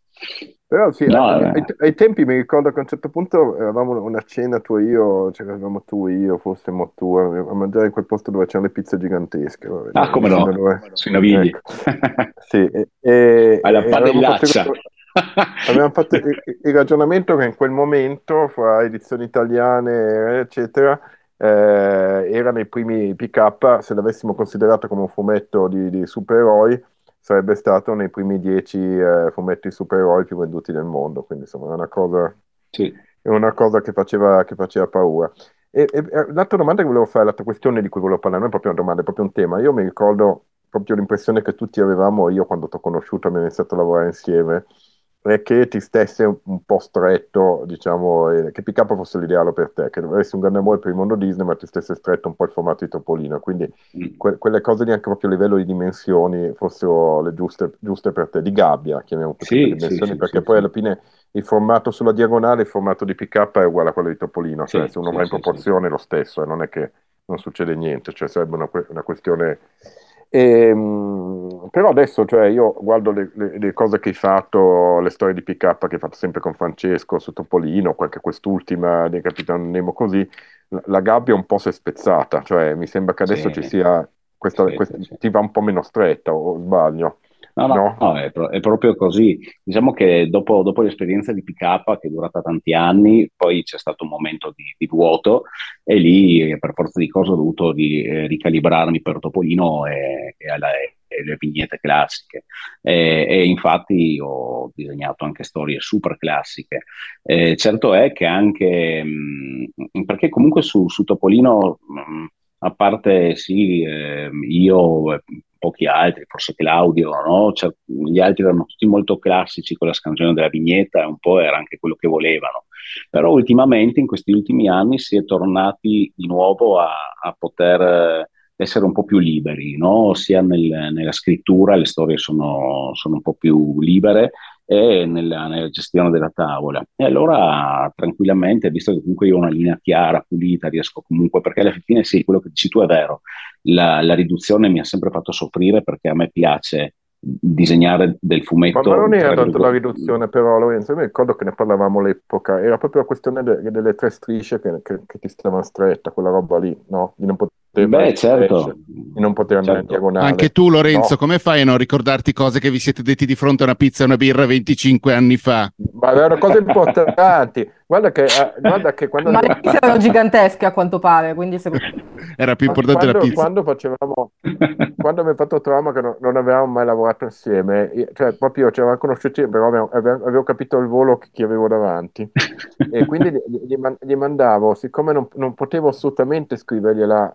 Però sì, no, ai, ai, ai, tempi mi ricordo che a un certo punto eravamo una cena tu e io, cioè eravamo tu e io, fossimo tu, a mangiare in quel posto dove c'erano le pizze gigantesche. Vabbè, ah, come no, dove... sui navigli. Ecco. sì, e, e, Alla padellaccia. Abbiamo fatto il, il, ragionamento che in quel momento, fra edizioni italiane, eccetera, eh, erano i primi pick-up, se l'avessimo considerato come un fumetto di, di supereroi, sarebbe stato nei primi dieci eh, fumetti supereroi più venduti nel mondo, quindi insomma è una cosa, sì. è una cosa che, faceva, che faceva paura. E, e, l'altra domanda che volevo fare, l'altra questione di cui volevo parlare, non è proprio una domanda, è proprio un tema. Io mi ricordo proprio l'impressione che tutti avevamo, io quando ti ho conosciuto, abbiamo iniziato a lavorare insieme, è che ti stesse un, un po' stretto, diciamo, eh, che Pick Up fosse l'ideale per te, che avessi un grande amore per il mondo Disney, ma ti stesse stretto un po' il formato di Topolino, quindi mm. que- quelle cose lì anche proprio a livello di dimensioni fossero le giuste, giuste per te, di gabbia, chiamiamo queste sì, dimensioni, sì, perché sì, poi alla fine il formato sulla diagonale, il formato di Pick Up è uguale a quello di Topolino, cioè se uno va in proporzione è lo stesso, e non è che non succede niente, cioè sarebbe una, una questione e, ehm, però adesso cioè, io guardo le, le, le, cose che hai fatto, le storie di pick up che hai fatto sempre con Francesco su Topolino, qualche quest'ultima di Capitano Nemo così, la, la, gabbia un po' si è spezzata, cioè mi sembra che adesso sì. ci sia questa, sì, questa sì. ti va un po' meno stretta o sbaglio? No, no, no? no è, è, proprio così. Diciamo che dopo, dopo, l'esperienza di PK, che è durata tanti anni, poi c'è stato un momento di, di vuoto e lì per forza di cose ho dovuto di, eh, ricalibrarmi per Topolino e, e, alla, e le vignette classiche. E, e, infatti ho disegnato anche storie super classiche. Eh, certo è che anche, mh, mm, perché comunque su, su Topolino... Mh, mm, a parte sì, eh, io pochi altri, forse Claudio, no? cioè, gli altri erano tutti molto classici con la scansione della vignetta e un po' era anche quello che volevano. Però ultimamente, in questi ultimi anni, si è tornati di nuovo a, a poter eh, essere un po' più liberi, no? sia nel, nella scrittura, le storie sono, sono un po' più libere, e nella, nella, gestione della tavola. E allora tranquillamente, visto che comunque io ho una linea chiara, pulita, riesco comunque, perché alla fine sì, quello che dici tu è vero, la, la riduzione mi ha sempre fatto soffrire perché a me piace disegnare del fumetto. Ma, ma non era tanto la riduzione, però, Lorenzo, io mi ricordo che ne parlavamo all'epoca, era proprio la questione de- delle tre strisce che, che, che, ti stavano stretta, quella roba lì, no? Di non poter Beh, certo. non andare certo. in diagonale. Anche tu, Lorenzo, no? come fai a non ricordarti cose che vi siete detti di fronte a una pizza e una birra 25 anni fa? Ma erano cose importanti. Guarda che, eh, guarda che quando... Ma le pizze erano gigantesche a quanto pare, quindi se... Era più importante quando, la pizza. Quando facevamo... quando mi fatto trauma che non, non, avevamo mai lavorato insieme, cioè proprio ci avevamo conosciuti, però avevo, avevo, capito il volo che avevo davanti. e quindi gli, gli, gli mandavo, siccome non, non potevo assolutamente scrivergliela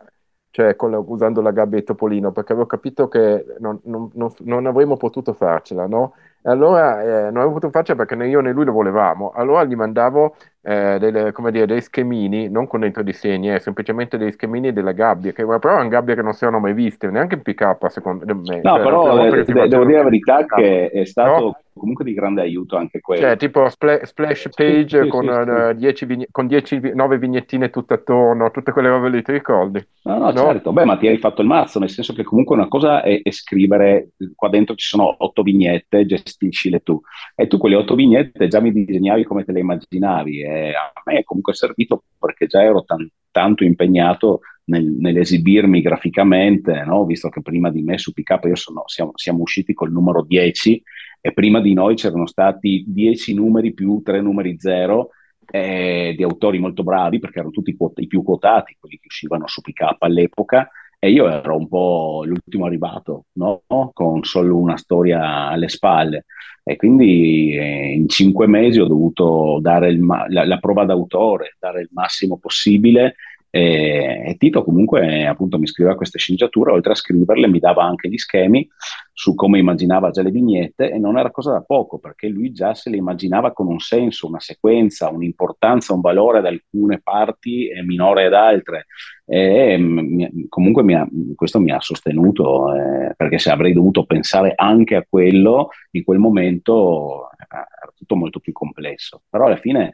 cioè con usando la gabbia di Topolino, perché avevo capito che non, non, non, non avremmo potuto farcela, no? E allora eh, non avevo potuto farcela perché né io né lui lo volevamo. Allora gli mandavo eh, delle, come dire, dei schemini, non con dentro disegni, eh, semplicemente dei schemini della gabbia, che però erano gabbie che non si erano mai viste, neanche in pick-up secondo me. No, cioè, però eh, devo dire la verità che è stato no? Comunque di grande aiuto anche quello. Cioè, tipo spl- splash page sì, con, sì, sì. Uh, vign- con 10, 9 vignettine tutte attorno, tutte quelle robe lì, ti ricordi? No, no, no, certo. Beh, ma ti hai fatto il mazzo, nel senso che comunque una cosa è, è scrivere, qua dentro ci sono otto vignette, gestiscile tu. E tu quelle otto vignette già mi disegnavi come te le immaginavi. E a me è comunque servito perché già ero tan- tanto impegnato nel, nell'esibirmi graficamente, no? visto che prima di me su PK io sono, siamo, siamo usciti col numero 10 e prima di noi c'erano stati 10 numeri più 3 numeri 0 eh, di autori molto bravi perché erano tutti i più quotati, quelli che uscivano su PK all'epoca e io ero un po' l'ultimo arrivato, no? con solo una storia alle spalle. E quindi eh, in cinque mesi ho dovuto dare il, la, la, prova d'autore, dare il massimo possibile e, e, Tito comunque appunto mi scriveva queste sceneggiature, oltre a scriverle mi dava anche gli schemi su come immaginava già le vignette e non era cosa da poco perché lui già se le immaginava con un senso, una sequenza, un'importanza, un valore ad alcune parti e minore ad altre. E, mi, comunque mi ha, questo mi ha sostenuto eh, perché se avrei dovuto pensare anche a quello in quel momento eh, era tutto molto più complesso. Però alla fine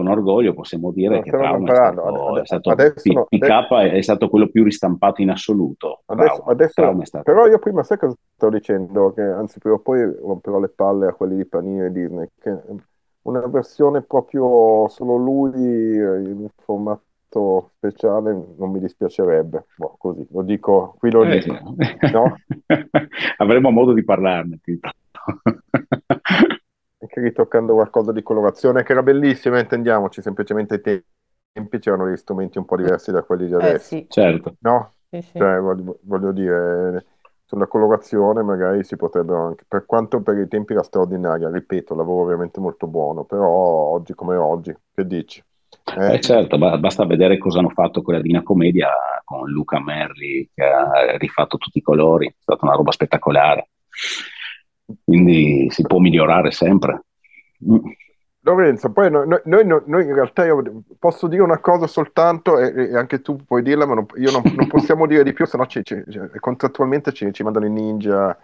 con orgoglio possiamo dire no, che Traum è stato, è stato adesso, PK adesso, è stato quello più ristampato in assoluto. Adesso, adesso stato... Però io prima sai cosa sto dicendo? Che anzi prima o poi romperò le palle a quelli di Panini e Disney, che una versione proprio solo lui in formato speciale non mi dispiacerebbe. Boh, così, lo dico, qui lo eh, dico. No? Avremo modo di parlarne. Anche ritoccando qualcosa di colorazione che era bellissima, intendiamoci, semplicemente ai tempi c'erano degli strumenti un po' diversi da quelli di eh, adesso. Eh, sì. Certo. No? Sì, sì. Cioè, voglio, voglio, dire, sulla colorazione magari si potrebbero anche, per quanto per i tempi era straordinaria, ripeto, lavoro ovviamente molto buono, però oggi come oggi, che dici? Eh, eh certo, basta vedere cosa hanno fatto con la Dina Commedia con Luca Merri che ha rifatto tutti i colori, è stata una roba spettacolare quindi si può migliorare sempre. Lorenzo, poi noi, noi, noi, in realtà io posso dire una cosa soltanto, e, e anche tu puoi dirla, ma non, io non, non possiamo dire di più, se no ci, ci, contrattualmente ci, ci, mandano i ninja.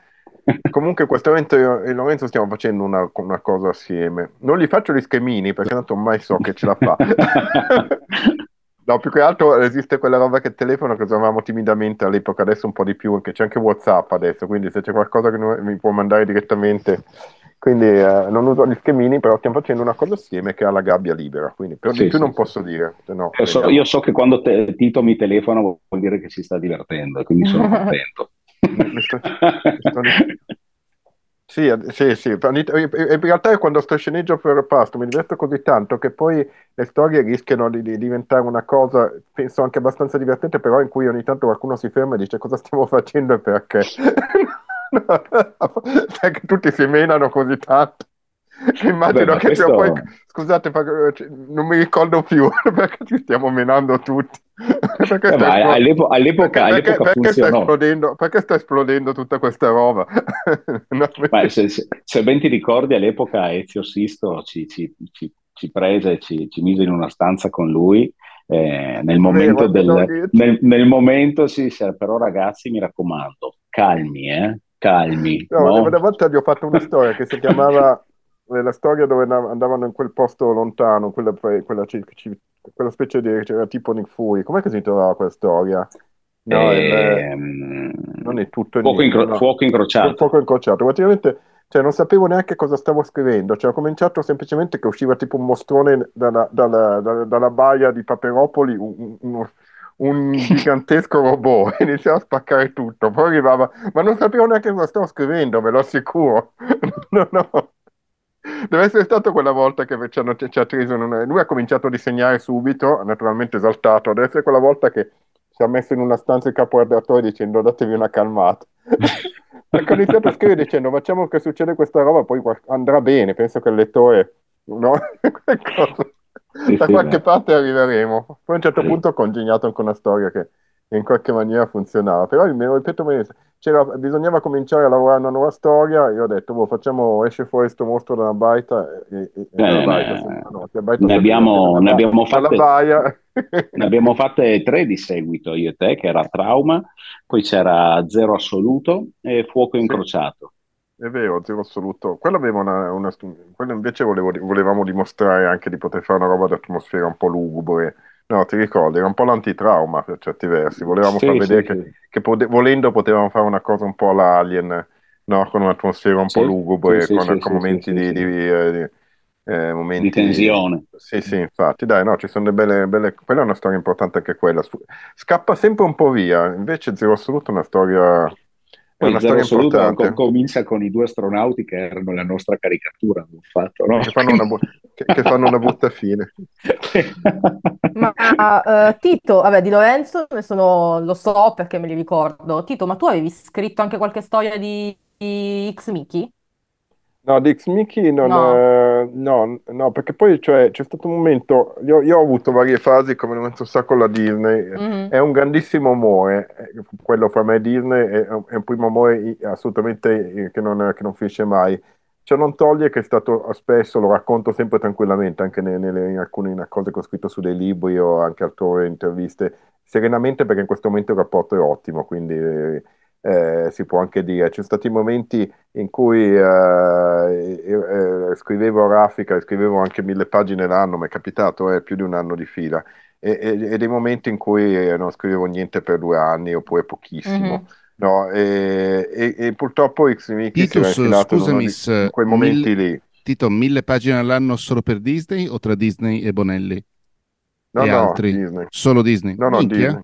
Comunque in questo momento io e Lorenzo stiamo facendo una, una, cosa assieme. Non gli faccio gli schemini perché tanto mai so che ce la fa. No, più che altro esiste quella roba che telefono che usavamo timidamente all'epoca, adesso un po' di più, perché c'è anche WhatsApp adesso, quindi se c'è qualcosa che mi può mandare direttamente. Quindi eh, non uso gli schemini, però stiamo facendo una cosa assieme che ha la gabbia libera, quindi per sì, di più sì, non sì. posso dire. No, io, so, io, so, che quando te, Tito mi telefona vuol dire che si sta divertendo, quindi sono contento. mi sto, mi sto, sì, sì, sì. In realtà quando sto sceneggiando per Pasto mi diverto così tanto che poi le storie rischiano di, di, diventare una cosa, penso anche abbastanza divertente, però in cui ogni tanto qualcuno si ferma e dice cosa stiamo facendo e perché. Che tutti si menano così tanto. Immagino Vabbè, che questo... poi, scusate, cioè, non mi ricordo più perché ci stiamo menando tutti. perché, eh, sta all'epo- all'epoca, perché, all'epoca perché, sta esplodendo, perché, sta esplodendo, tutta questa roba? no, se, se, se, ben ti ricordi, all'epoca Ezio Sisto ci, ci, ci, ci prese, ci, ci mise in una stanza con lui. Eh, nel, momento del, nel, nel momento, sì, sì, però ragazzi, mi raccomando, calmi, eh? calmi. No, no? Una volta gli ho fatto una storia che si chiamava la storia dove andavano in quel posto lontano, quella, quella, quella specie di c'era tipo Nick Fury, com'è che si trovava quella storia? No, ehm... il, non è tutto fuoco, niente, incro- no. fuoco incrociato. Fuoco incrociato. Praticamente cioè, non sapevo neanche cosa stavo scrivendo, cioè, ho cominciato semplicemente che usciva tipo un mostrone dalla, dalla, dalla, dalla baia di Paperopoli, un, un, un gigantesco robot, iniziava a spaccare tutto, poi arrivava, ma non sapevo neanche cosa stavo scrivendo, ve lo assicuro. no, no. Deve essere stato quella volta che ci, hanno, ci ha preso. Una... Lui ha cominciato a disegnare subito, naturalmente esaltato. Deve essere quella volta che si è messo in una stanza il capo redattore dicendo datevi una calmata. Perché ha iniziato a scrivere dicendo facciamo che succede questa roba, poi andrà bene. Penso che il lettore, no? da qualche parte arriveremo. Poi a un certo punto ho congegnato anche una storia che in qualche maniera funzionava. Però me lo ripeto, bisognava cominciare a lavorare una nuova storia. Io ho detto, boh, facciamo, esce fuori questo mostro dalla baita. E, e, eh, baita, no, baita ne, abbiamo, ne, abbiamo fatte, ne abbiamo fatte tre di seguito, io e te, che era Trauma, poi c'era Zero Assoluto e Fuoco Incrociato. È vero, zero assoluto. Quello, aveva una, una, quello invece volevo, volevamo dimostrare anche di poter fare una roba d'atmosfera un po' lugubre. No, ti ricordi? Era un po' l'antitrauma per certi versi. Volevamo sì, far vedere sì, che, sì. che pode, volendo potevamo fare una cosa un po' all'Alien, no? con un'atmosfera un po' lugubre, con, con momenti di, di, eh, di, eh, momenti di tensione. Sì, sì, infatti, dai, no, ci sono delle belle, belle... Quella è una storia importante anche quella. Scappa sempre un po' via, invece Zero Assoluto è una storia poi una storia assoluta com- comincia con i due astronauti che erano la nostra caricatura, fatto, no? che, fanno bu- che, che, fanno una brutta fine. ma uh, Tito, vabbè, di Lorenzo ne sono, lo so perché me li ricordo. Tito, ma tu avevi scritto anche qualche storia di, di X Mickey? No, di X-Mickey non, no. Eh, no, no, perché poi cioè, c'è stato un momento, io, io, ho avuto varie fasi come momento sa con la Disney, mm-hmm. è un grandissimo amore, eh, quello fra me e Disney è, è un primo amore assolutamente eh, che non, che non, finisce mai. Ciò non toglie che è stato spesso, lo racconto sempre tranquillamente, anche nelle, nelle, in alcune cose che ho scritto su dei libri o anche altre interviste, serenamente perché in questo momento il rapporto è ottimo, quindi... Eh, eh, si può anche dire. Ci sono stati momenti in cui eh, eh, scrivevo a Raffica, scrivevo anche mille pagine l'anno, mi è capitato eh, più di un anno di fila, e, e, e, dei momenti in cui eh, non scrivevo niente per due anni oppure pochissimo. Mm-hmm. No, e, e, e, purtroppo X-Miki si è infilato scusami, in, in quei momenti mille, lì. Tito, mille pagine all'anno solo per Disney o tra Disney e Bonelli? No, e no, altri? Disney. Solo Disney? No, no, Minchia? Disney.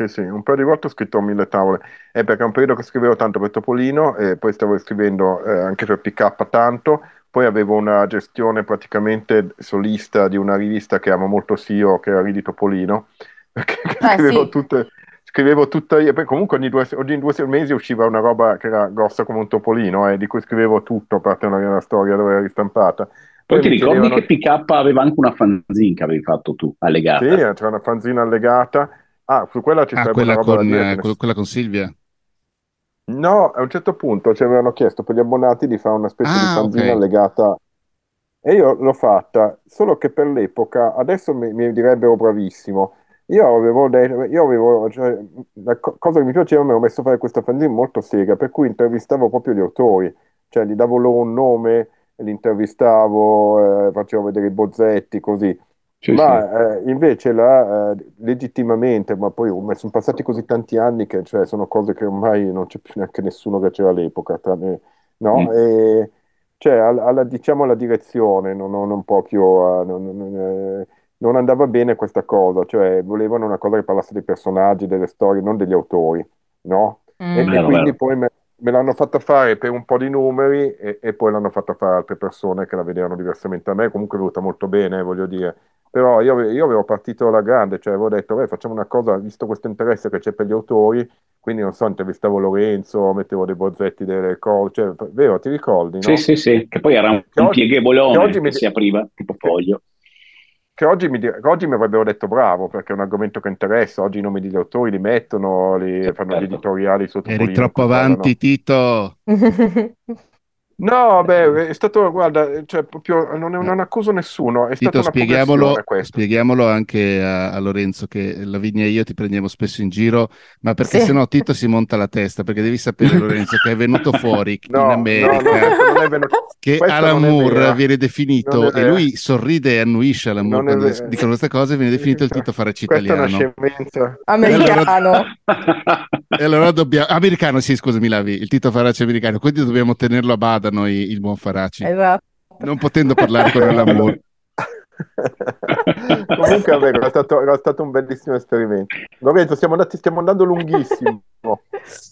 Sì, sì, un paio di volte ho scritto mille tavole, è perché è un periodo che scrivevo tanto per Topolino e poi stavo scrivendo eh, anche per PK tanto, poi avevo una gestione praticamente solista di una rivista che amo molto SEO, che era Ridi Topolino, perché ah, scrivevo, sì. tutte, scrivevo tutta io, poi comunque ogni due, ogni due mesi usciva una roba che era grossa come un topolino, eh, di cui scrivevo tutto, a parte una, una storia dove era ristampata. Poi, poi ti ricordi chiedevano... che PK aveva anche una fanzine che avevi fatto tu, allegata? Sì, c'era una fanzine allegata Ah, su quella ci ah, sarebbe quella con, da dire. quella con Silvia? No, a un certo punto ci avevano chiesto per gli abbonati di fare una specie ah, di fanzina okay. allegata e io l'ho fatta, solo che per l'epoca, adesso mi, mi direbbero bravissimo, io avevo detto, io avevo, cioè, la cosa che mi piaceva mi ero messo a fare questa fanzina molto sega, per cui intervistavo proprio gli autori, cioè gli davo loro un nome, li intervistavo, eh, facevo vedere i bozzetti, così. Sì, ma sì. Eh, invece la, eh, legittimamente, ma poi oh, sono passati così tanti anni che cioè, sono cose che ormai non c'è più neanche nessuno che c'era all'epoca, tranne, no? Mm. E, cioè, alla, alla, diciamo alla direzione, non, non, non proprio, non, non, non, andava bene questa cosa, cioè volevano una cosa che parlasse dei personaggi, delle storie, non degli autori, no? Mm. E, e, quindi poi me, me, l'hanno fatta fare per un po' di numeri e, e, poi l'hanno fatta fare altre persone che la vedevano diversamente a me, comunque è venuta molto bene, voglio dire però io, io, avevo partito alla grande, cioè avevo detto, beh, facciamo una cosa, visto questo interesse che c'è per gli autori, quindi non so, intervistavo Lorenzo, mettevo dei bozzetti delle cose, cioè, vero, ti ricordi, no? Sì, sì, sì, che poi era un, che un oggi, pieghevole che, oggi che mi, si apriva, tipo foglio. Che oggi mi, che oggi mi avrebbero detto bravo, perché è un argomento che interessa, oggi i nomi degli autori li mettono, li, certo. fanno gli editoriali sotto Eri troppo avanti, Tito! No, beh, è stato, guarda, cioè, proprio, non, non accuso nessuno, è Tito, stata una spieghiamolo, questo. spieghiamolo anche a, a, Lorenzo che Lavinia e io ti prendiamo spesso in giro, ma perché sì. sennò Tito si monta la testa, perché devi sapere Lorenzo che è venuto fuori no, in America, no, no, venuto... che Alan Moore viene definito, e lui sorride e annuisce Alan Moore quando dicono queste cose, viene definito il Tito Faracci italiano. Questa è una scemenza. Americano. E allora dobbiamo... Americano, sì, scusami Lavi, il Tito Faracci americano, quindi dobbiamo tenerlo a bada noi il buon Faraci. Esatto. Non potendo parlare con l'amore. Comunque, vabbè, era stato, era stato, un bellissimo esperimento. Lorenzo, stiamo, andati, stiamo andando lunghissimo.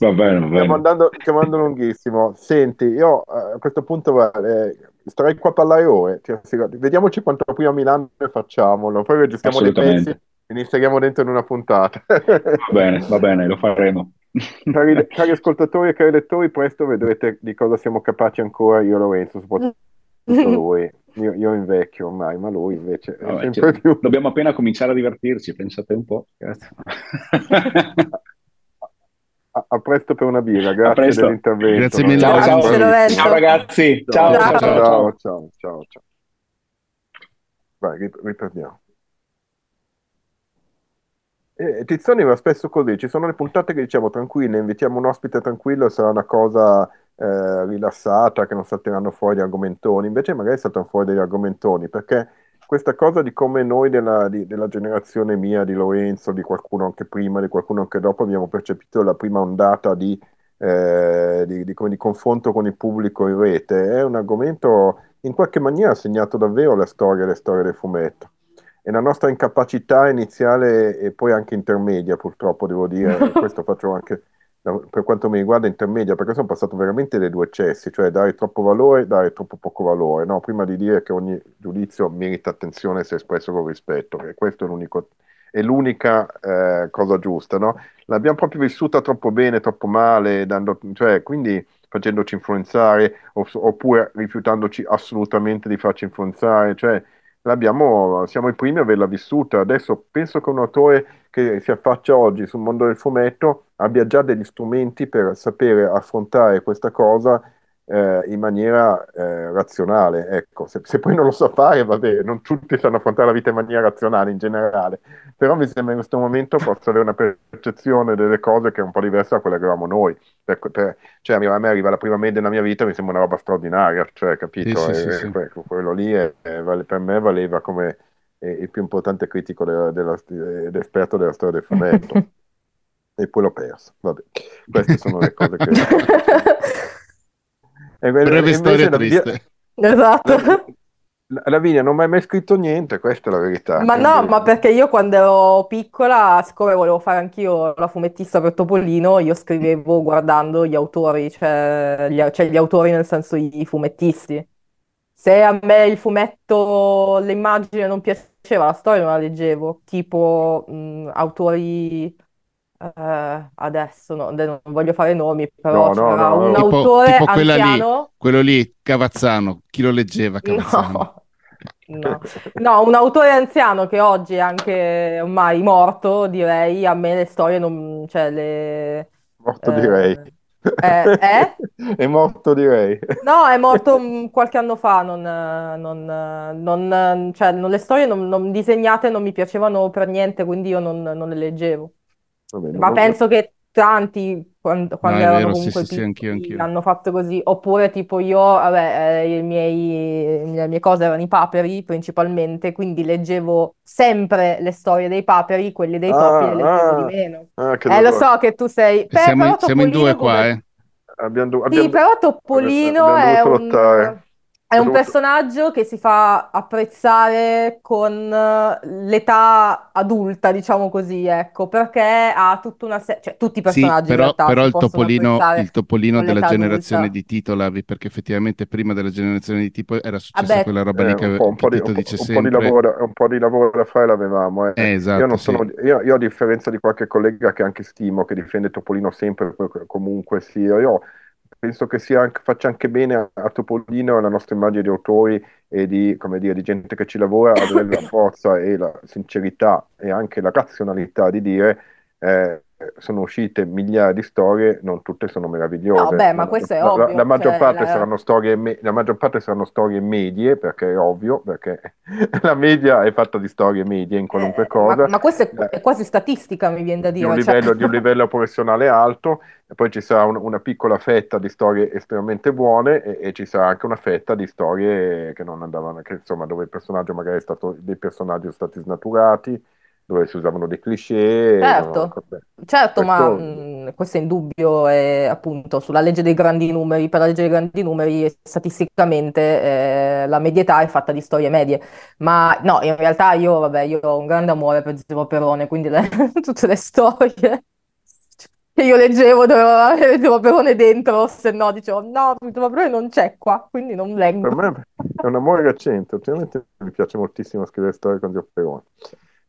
Va bene, va bene. Stiamo andando, stiamo andando lunghissimo. Senti, io eh, a questo punto eh, starei qua a parlare ore. Cioè, vediamoci quanto prima a Milano facciamolo. Poi registriamo dei pezzi e li inseriamo dentro in una puntata. va bene, va bene, lo faremo. Cari, cari, ascoltatori e cari lettori, presto vedrete di cosa siamo capaci ancora io e Lorenzo, soprattutto lui. Io, io, invecchio ormai, ma lui invece è Vabbè, sempre cioè, più... Dobbiamo appena cominciare a divertirci, pensate un po'. a, a, presto per una birra, grazie dell'intervento. Grazie mille. Ciao, ciao, ciao, ciao ragazzi. Ciao, ciao, ciao. ciao, ciao, ciao, ciao. Vai, riprendiamo. Eh, Tizioni va spesso così, ci sono le puntate che diciamo tranquille, invitiamo un ospite tranquillo, sarà una cosa eh, rilassata, che non salteranno fuori argomentoni, invece magari saltano fuori degli argomentoni, perché questa cosa di come noi della, di, della generazione mia, di Lorenzo, di qualcuno anche prima, di qualcuno anche dopo, abbiamo percepito la prima ondata di, eh, di, di, confronto con il pubblico in rete, è un argomento in qualche maniera ha segnato davvero la storia, le storie del fumetto e la nostra incapacità iniziale e poi anche intermedia, purtroppo devo dire, questo faccio anche per quanto mi riguarda intermedia, perché sono passato veramente dai due eccessi, cioè dare troppo valore, dare troppo poco valore, no? prima di dire che ogni giudizio merita attenzione se espresso con rispetto, e questo è, è l'unica eh, cosa giusta, no? l'abbiamo proprio vissuta troppo bene, troppo male, dando, cioè, quindi facendoci influenzare oppure rifiutandoci assolutamente di farci influenzare, cioè siamo i primi a averla vissuta. Adesso penso che un autore che si affaccia oggi sul mondo del fumetto abbia già degli strumenti per sapere affrontare questa cosa eh, in maniera eh, razionale. Ecco, se, se, poi non lo so fare, va bene, non tutti sanno affrontare la vita in maniera razionale in generale, però mi sembra in questo momento possa avere una percezione delle cose che è un po' diversa da quella che avevamo noi. Per, per, cioè, a me arriva la prima media nella mia vita, mi sembra una roba straordinaria, cioè, capito? Sì, sì, e, sì, que, quello lì è, è, per me valeva come il più importante critico della, della, ed esperto della storia del fumetto. e poi l'ho perso. Vabbè, queste sono le cose che... E, Breve storia triste. Esatto. Lavinia non mi hai mai scritto niente, questa è la verità. Ma no, ma perché io quando ero piccola, siccome volevo fare anch'io la fumettista per Topolino, io scrivevo guardando gli autori, cioè gli, cioè gli autori nel senso i fumettisti. Se a me il fumetto, l'immagine non piaceva, la storia non la leggevo, tipo mh, autori Uh, adesso no, non voglio fare nomi, però no, no, un tipo, autore tipo anziano... lì, quello lì, Cavazzano, chi lo leggeva Cavazzano? No, no, un autore anziano che oggi è anche ormai morto, direi, a me le storie non... cioè le... Morto eh, direi. Eh, eh? È morto direi. No, è morto qualche anno fa, non, non, non, cioè, le storie non, disegnate non mi piacevano per niente, quindi io non le leggevo. Bene, Ma penso che tanti quando, quando no, erano vero, comunque sì, sì, anch'io, anch'io. hanno fatto così, oppure tipo io, vabbè, eh, miei, le mie cose erano i paperi principalmente, quindi leggevo sempre le storie dei paperi, quelli dei topi ah, le leggevo ah, di meno. Ah, eh, lo so che tu sei... Per, siamo, in, siamo in due qua, eh. Abbiamo, abbiamo, sì, però Topolino è un... Lottare. È un personaggio che si fa apprezzare con eh, l'età adulta, diciamo così, ecco, perché ha tutta una serie, cioè tutti i personaggi sì, però, in realtà però il topolino, il topolino della generazione adulta. di Tito Lavi, perché effettivamente prima della generazione di Tipo era successa Vabbè, quella roba lì che, un po', che Tito dice un sempre. Po di lavoro, un po' di lavoro da fare l'avevamo, eh. Eh, esatto, io, non sono, sì. io, io, a differenza di qualche collega che anche stimo, che difende Topolino sempre, comunque sia, io penso che anche, faccia anche bene a, Topolino e alla nostra immagine di autori e di, dire, di gente che ci lavora avere la forza e la sincerità e anche la razionalità di dire eh, sono uscite migliaia di storie, non tutte sono meravigliose. No, beh, ma questo è la, ovvio. La, la, maggior cioè, parte saranno storie la maggior parte saranno storie medie, perché è ovvio, perché la media è fatta di storie medie in qualunque eh, cosa. Ma, ma questa è, eh, è, quasi statistica, mi viene da dire. Di un, cioè... livello, di un livello professionale alto, e poi ci sarà un, una piccola fetta di storie estremamente buone e, e, ci sarà anche una fetta di storie che non andavano, che, insomma, dove il personaggio magari è stato, dei personaggi sono stati snaturati dove si usavano dei cliché. Certo, no? certo ma mh, questo è indubbio, è, appunto, sulla legge dei grandi numeri, per la legge dei grandi numeri statisticamente eh, la medietà è fatta di storie medie, ma no, in realtà io, vabbè, io ho un grande amore per Zero Perone, quindi le, tutte le storie che io leggevo doveva avere Zero Perone dentro, se no dicevo no, Zero Perone non c'è qua, quindi non leggo. Per me è un amore recente, ultimamente mi piace moltissimo scrivere storie con Zero Perone.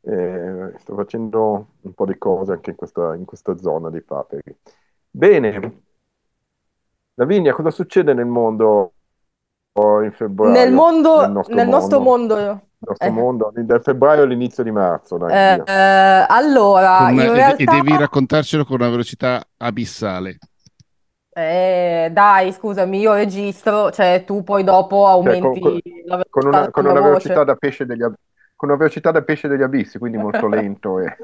Eh, sto facendo un po' di cose anche in questa, in questa zona dei paperi. Bene, Lavinia, cosa succede nel mondo in febbraio. Nel mondo, nel nostro nel mondo. Nostro mondo nostro eh. mondo, da febbraio all'inizio di marzo. Dai, eh, eh, allora, con, in realtà... e, devi raccontarcelo con una velocità abissale. Eh, dai, scusami, io registro, cioè tu poi dopo aumenti cioè, con, la velocità con una, con una velocità da pesce degli abissi, con una velocità da pesce degli abissi, quindi molto lento. E...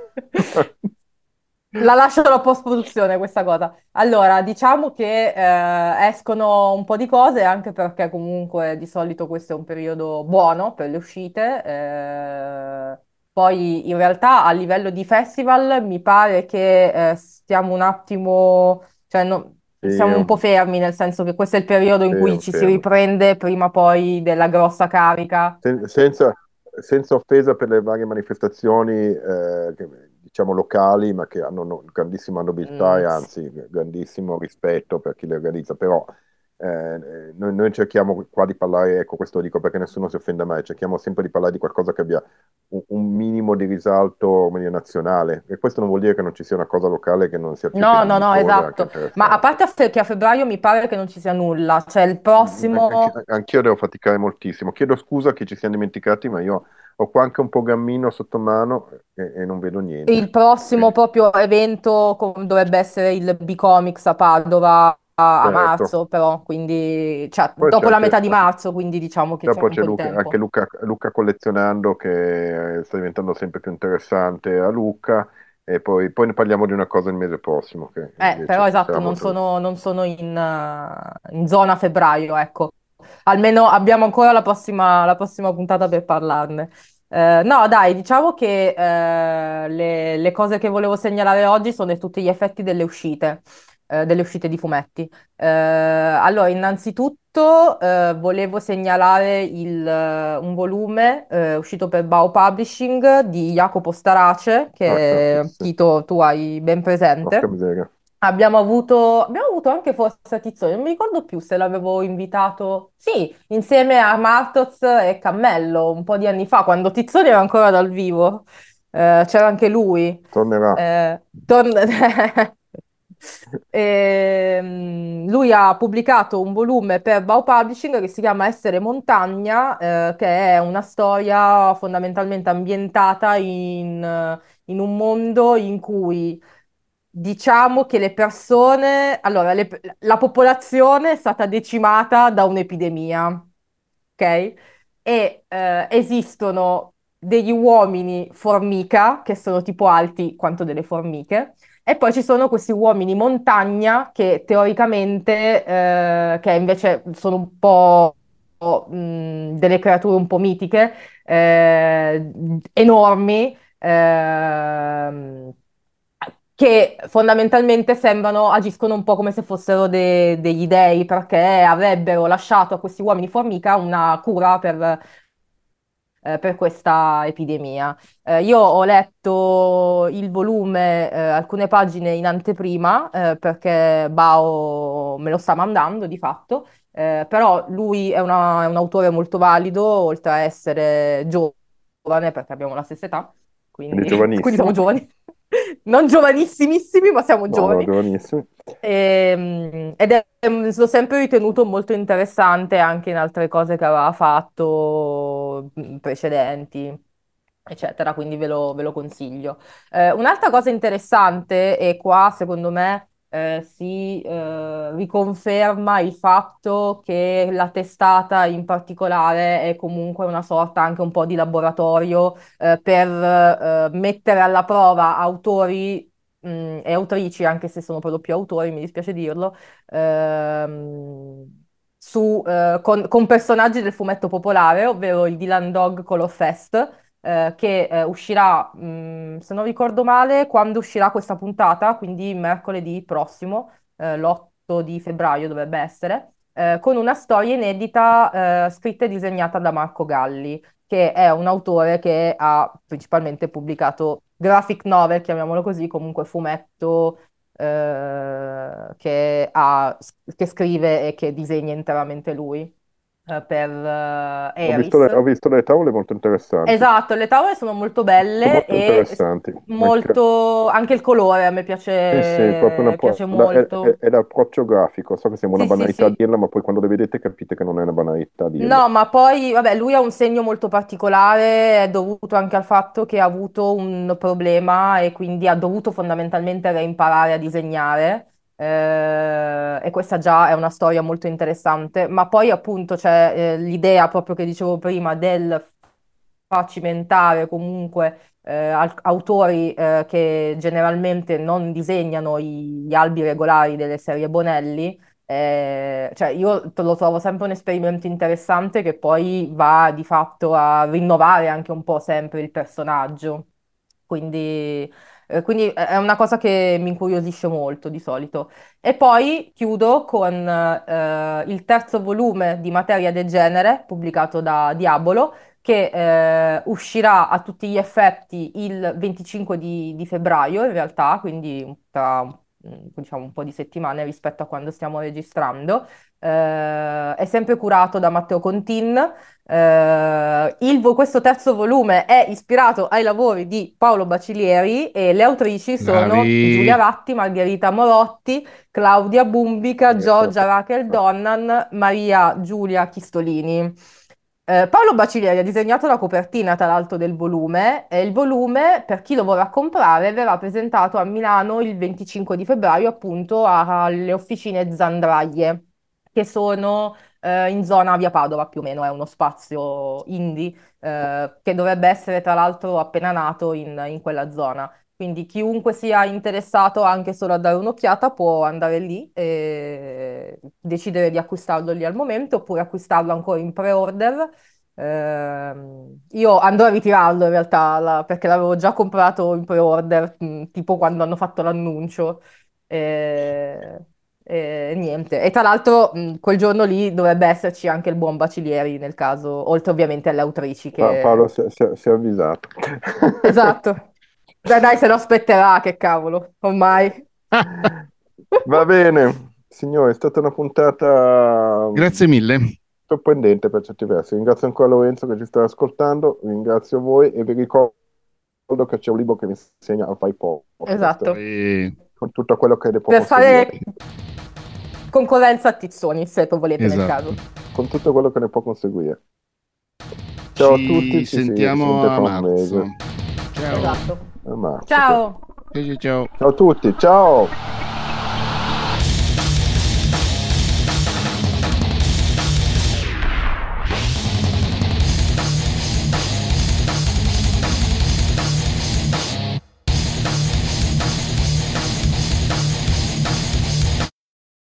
La lascio alla post-produzione questa cosa. Allora, diciamo che eh, escono un po' di cose, anche perché comunque di solito questo è un periodo buono per le uscite. Eh, poi in realtà a livello di festival mi pare che eh, stiamo un attimo, cioè no, siamo un po' fermi, nel senso che questo è il periodo in sì, cui ci fermo. si riprende prima poi della grossa carica. Sen- senza, senza, offesa per le varie manifestazioni eh, che diciamo locali, ma che hanno no, grandissima nobiltà mm. e anzi grandissimo rispetto per chi le organizza, però eh, noi, noi, cerchiamo qua di parlare, ecco questo lo dico perché nessuno si offenda mai, cerchiamo sempre di parlare di qualcosa che abbia un, un minimo di risalto dire, nazionale. E questo non vuol dire che non ci sia una cosa locale che non sia più No, no, no, esatto, ma a parte che a febbraio mi pare che non ci sia nulla, cioè il prossimo... Anche, anch'io devo faticare moltissimo, chiedo scusa a chi ci siamo dimenticati, ma io ho qua anche un programmino sotto mano e, e non vedo niente. Il prossimo proprio evento dovrebbe essere il B-Comics a Padova a, certo. marzo, però, quindi cioè, dopo la metà di marzo, quindi diciamo che dopo c'è, c'è Luca, anche Luca, Luca, collezionando che sta diventando sempre più interessante a Luca. E poi, poi ne parliamo di una cosa il mese prossimo. Che eh, però esatto, non sono, non sono in, uh, in zona febbraio, ecco almeno abbiamo ancora la prossima, la prossima puntata per parlarne. Eh, no, dai, diciamo che eh, le, le, cose che volevo segnalare oggi sono tutti gli effetti delle uscite, eh, delle uscite di fumetti. Eh, allora, innanzitutto eh, volevo segnalare il, un volume eh, uscito per Bao Publishing di Jacopo Starace, che oh, Tito tu hai ben presente. Abbiamo avuto, abbiamo avuto anche forse Tizzoni, non mi ricordo più se l'avevo invitato, sì, insieme a Martoz e Cammello un po' di anni fa, quando Tizzoni era ancora dal vivo, eh, c'era anche lui. Tornerà. Eh, torn- e, um, lui ha pubblicato un volume per Bau Publishing che si chiama Essere Montagna, eh, che è una storia fondamentalmente ambientata in, in un mondo in cui diciamo che le persone, allora, le, la popolazione è stata decimata da un'epidemia, ok? E eh, esistono degli uomini formica che sono tipo alti quanto delle formiche, e poi ci sono questi uomini montagna che teoricamente, eh, che invece sono un po' mh, delle creature un po' mitiche, eh, enormi. Eh, che fondamentalmente sembrano, agiscono un po' come se fossero de- degli dei, perché avrebbero lasciato a questi uomini formica una cura per, eh, per questa epidemia. Eh, io ho letto il volume, eh, alcune pagine in anteprima, eh, perché Bao me lo sta mandando di fatto, eh, però lui è, una- è un autore molto valido, oltre a essere giovane, perché abbiamo la stessa età, quindi, quindi siamo giovani non giovanissimissimi, ma siamo giovani. No, giovanissimi. E, ehm, ed è, l'ho sempre ritenuto molto interessante anche in altre cose che aveva fatto mm, precedenti, eccetera, quindi ve lo, ve lo consiglio. Eh, un'altra cosa interessante, e qua secondo me eh, si eh, riconferma il fatto che la testata in particolare è comunque una sorta anche un po' di laboratorio eh, per eh, mettere alla prova autori mh, mm, e autrici, anche se sono lo più autori, mi dispiace dirlo, ehm, su, eh, con, con personaggi del fumetto popolare, ovvero il Dylan Dog Color Fest eh, che eh, uscirà, mh, mm, se non ricordo male, quando uscirà questa puntata, quindi mercoledì prossimo, eh, l'8 di febbraio dovrebbe essere, eh, con una storia inedita eh, scritta e disegnata da Marco Galli, che è un autore che ha principalmente pubblicato graphic novel, chiamiamolo così, comunque fumetto che, ha, che scrive e che disegna interamente lui. Eh, per uh, Ho visto, le, ho visto, le, tavole molto interessanti. Esatto, le tavole sono molto belle molto e interessanti. molto... anche il colore a me piace, sì, sì, una... piace molto. È, è, è, l'approccio grafico, so che sembra una sì, banalità dirla, ma poi quando le vedete capite che non è una banalità dirla. No, ma poi, vabbè, lui ha un segno molto particolare, è dovuto anche al fatto che ha avuto un problema e quindi ha dovuto fondamentalmente reimparare a disegnare. Eh, e questa già è una storia molto interessante, ma poi appunto c'è eh, l'idea proprio che dicevo prima del far cimentare comunque eh, autori eh, che generalmente non disegnano gli albi regolari delle serie Bonelli. Eh, cioè io lo trovo sempre un esperimento interessante che poi va di fatto a rinnovare anche un po' sempre il personaggio. Quindi eh, quindi è una cosa che mi incuriosisce molto di solito. E poi chiudo con eh, il terzo volume di Materia del Genere, pubblicato da Diabolo, che eh, uscirà a tutti gli effetti il 25 di, di febbraio, in realtà, quindi tra diciamo, un po' di settimane rispetto a quando stiamo registrando. Eh, è sempre curato da Matteo Contin. Eh, il, questo terzo volume è ispirato ai lavori di Paolo Bacilieri e le autrici sono Bravi. Giulia Ratti, Margherita Morotti, Claudia Bumbica, Giorgia Rachel Donnan, Maria Giulia Chistolini. Eh, Paolo Bacilieri ha disegnato la copertina, tra l'altro, del volume e il volume, per chi lo vorrà comprare, verrà presentato a Milano il 25 di febbraio, appunto, alle officine Zandraie, che sono eh, in zona via Padova, più o meno, è uno spazio indie eh, che dovrebbe essere, tra l'altro, appena nato in, in quella zona. Quindi chiunque sia interessato anche solo a dare un'occhiata può andare lì e decidere di acquistarlo lì al momento oppure acquistarlo ancora in pre-order. Eh, io andrò a ritirarlo in realtà la, perché l'avevo già comprato in pre-order mh, tipo quando hanno fatto l'annuncio. E, e niente. E tra l'altro mh, quel giorno lì dovrebbe esserci anche il buon Bacilieri nel caso, oltre ovviamente alle autrici che... Pa- Paolo si, si, si è avvisato. Esatto. Dai, dai, se lo aspetterà, che cavolo, ormai. Va bene, signore, è stata una puntata... Grazie mille. Sorprendente per certi versi. Ringrazio ancora Lorenzo che ci sta ascoltando, ringrazio voi e vi ricordo che c'è un libro che mi insegna a fare poco. Esatto. Con tutto quello che ne può Per fare concorrenza a Tizzoni, se volete esatto. nel caso. Con tutto quello che ne può conseguire. Ciao ci a tutti, ci sentiamo a marzo. Ciao. Esatto. Ciao. Ciao ciao. Ciao a tutti, ciao.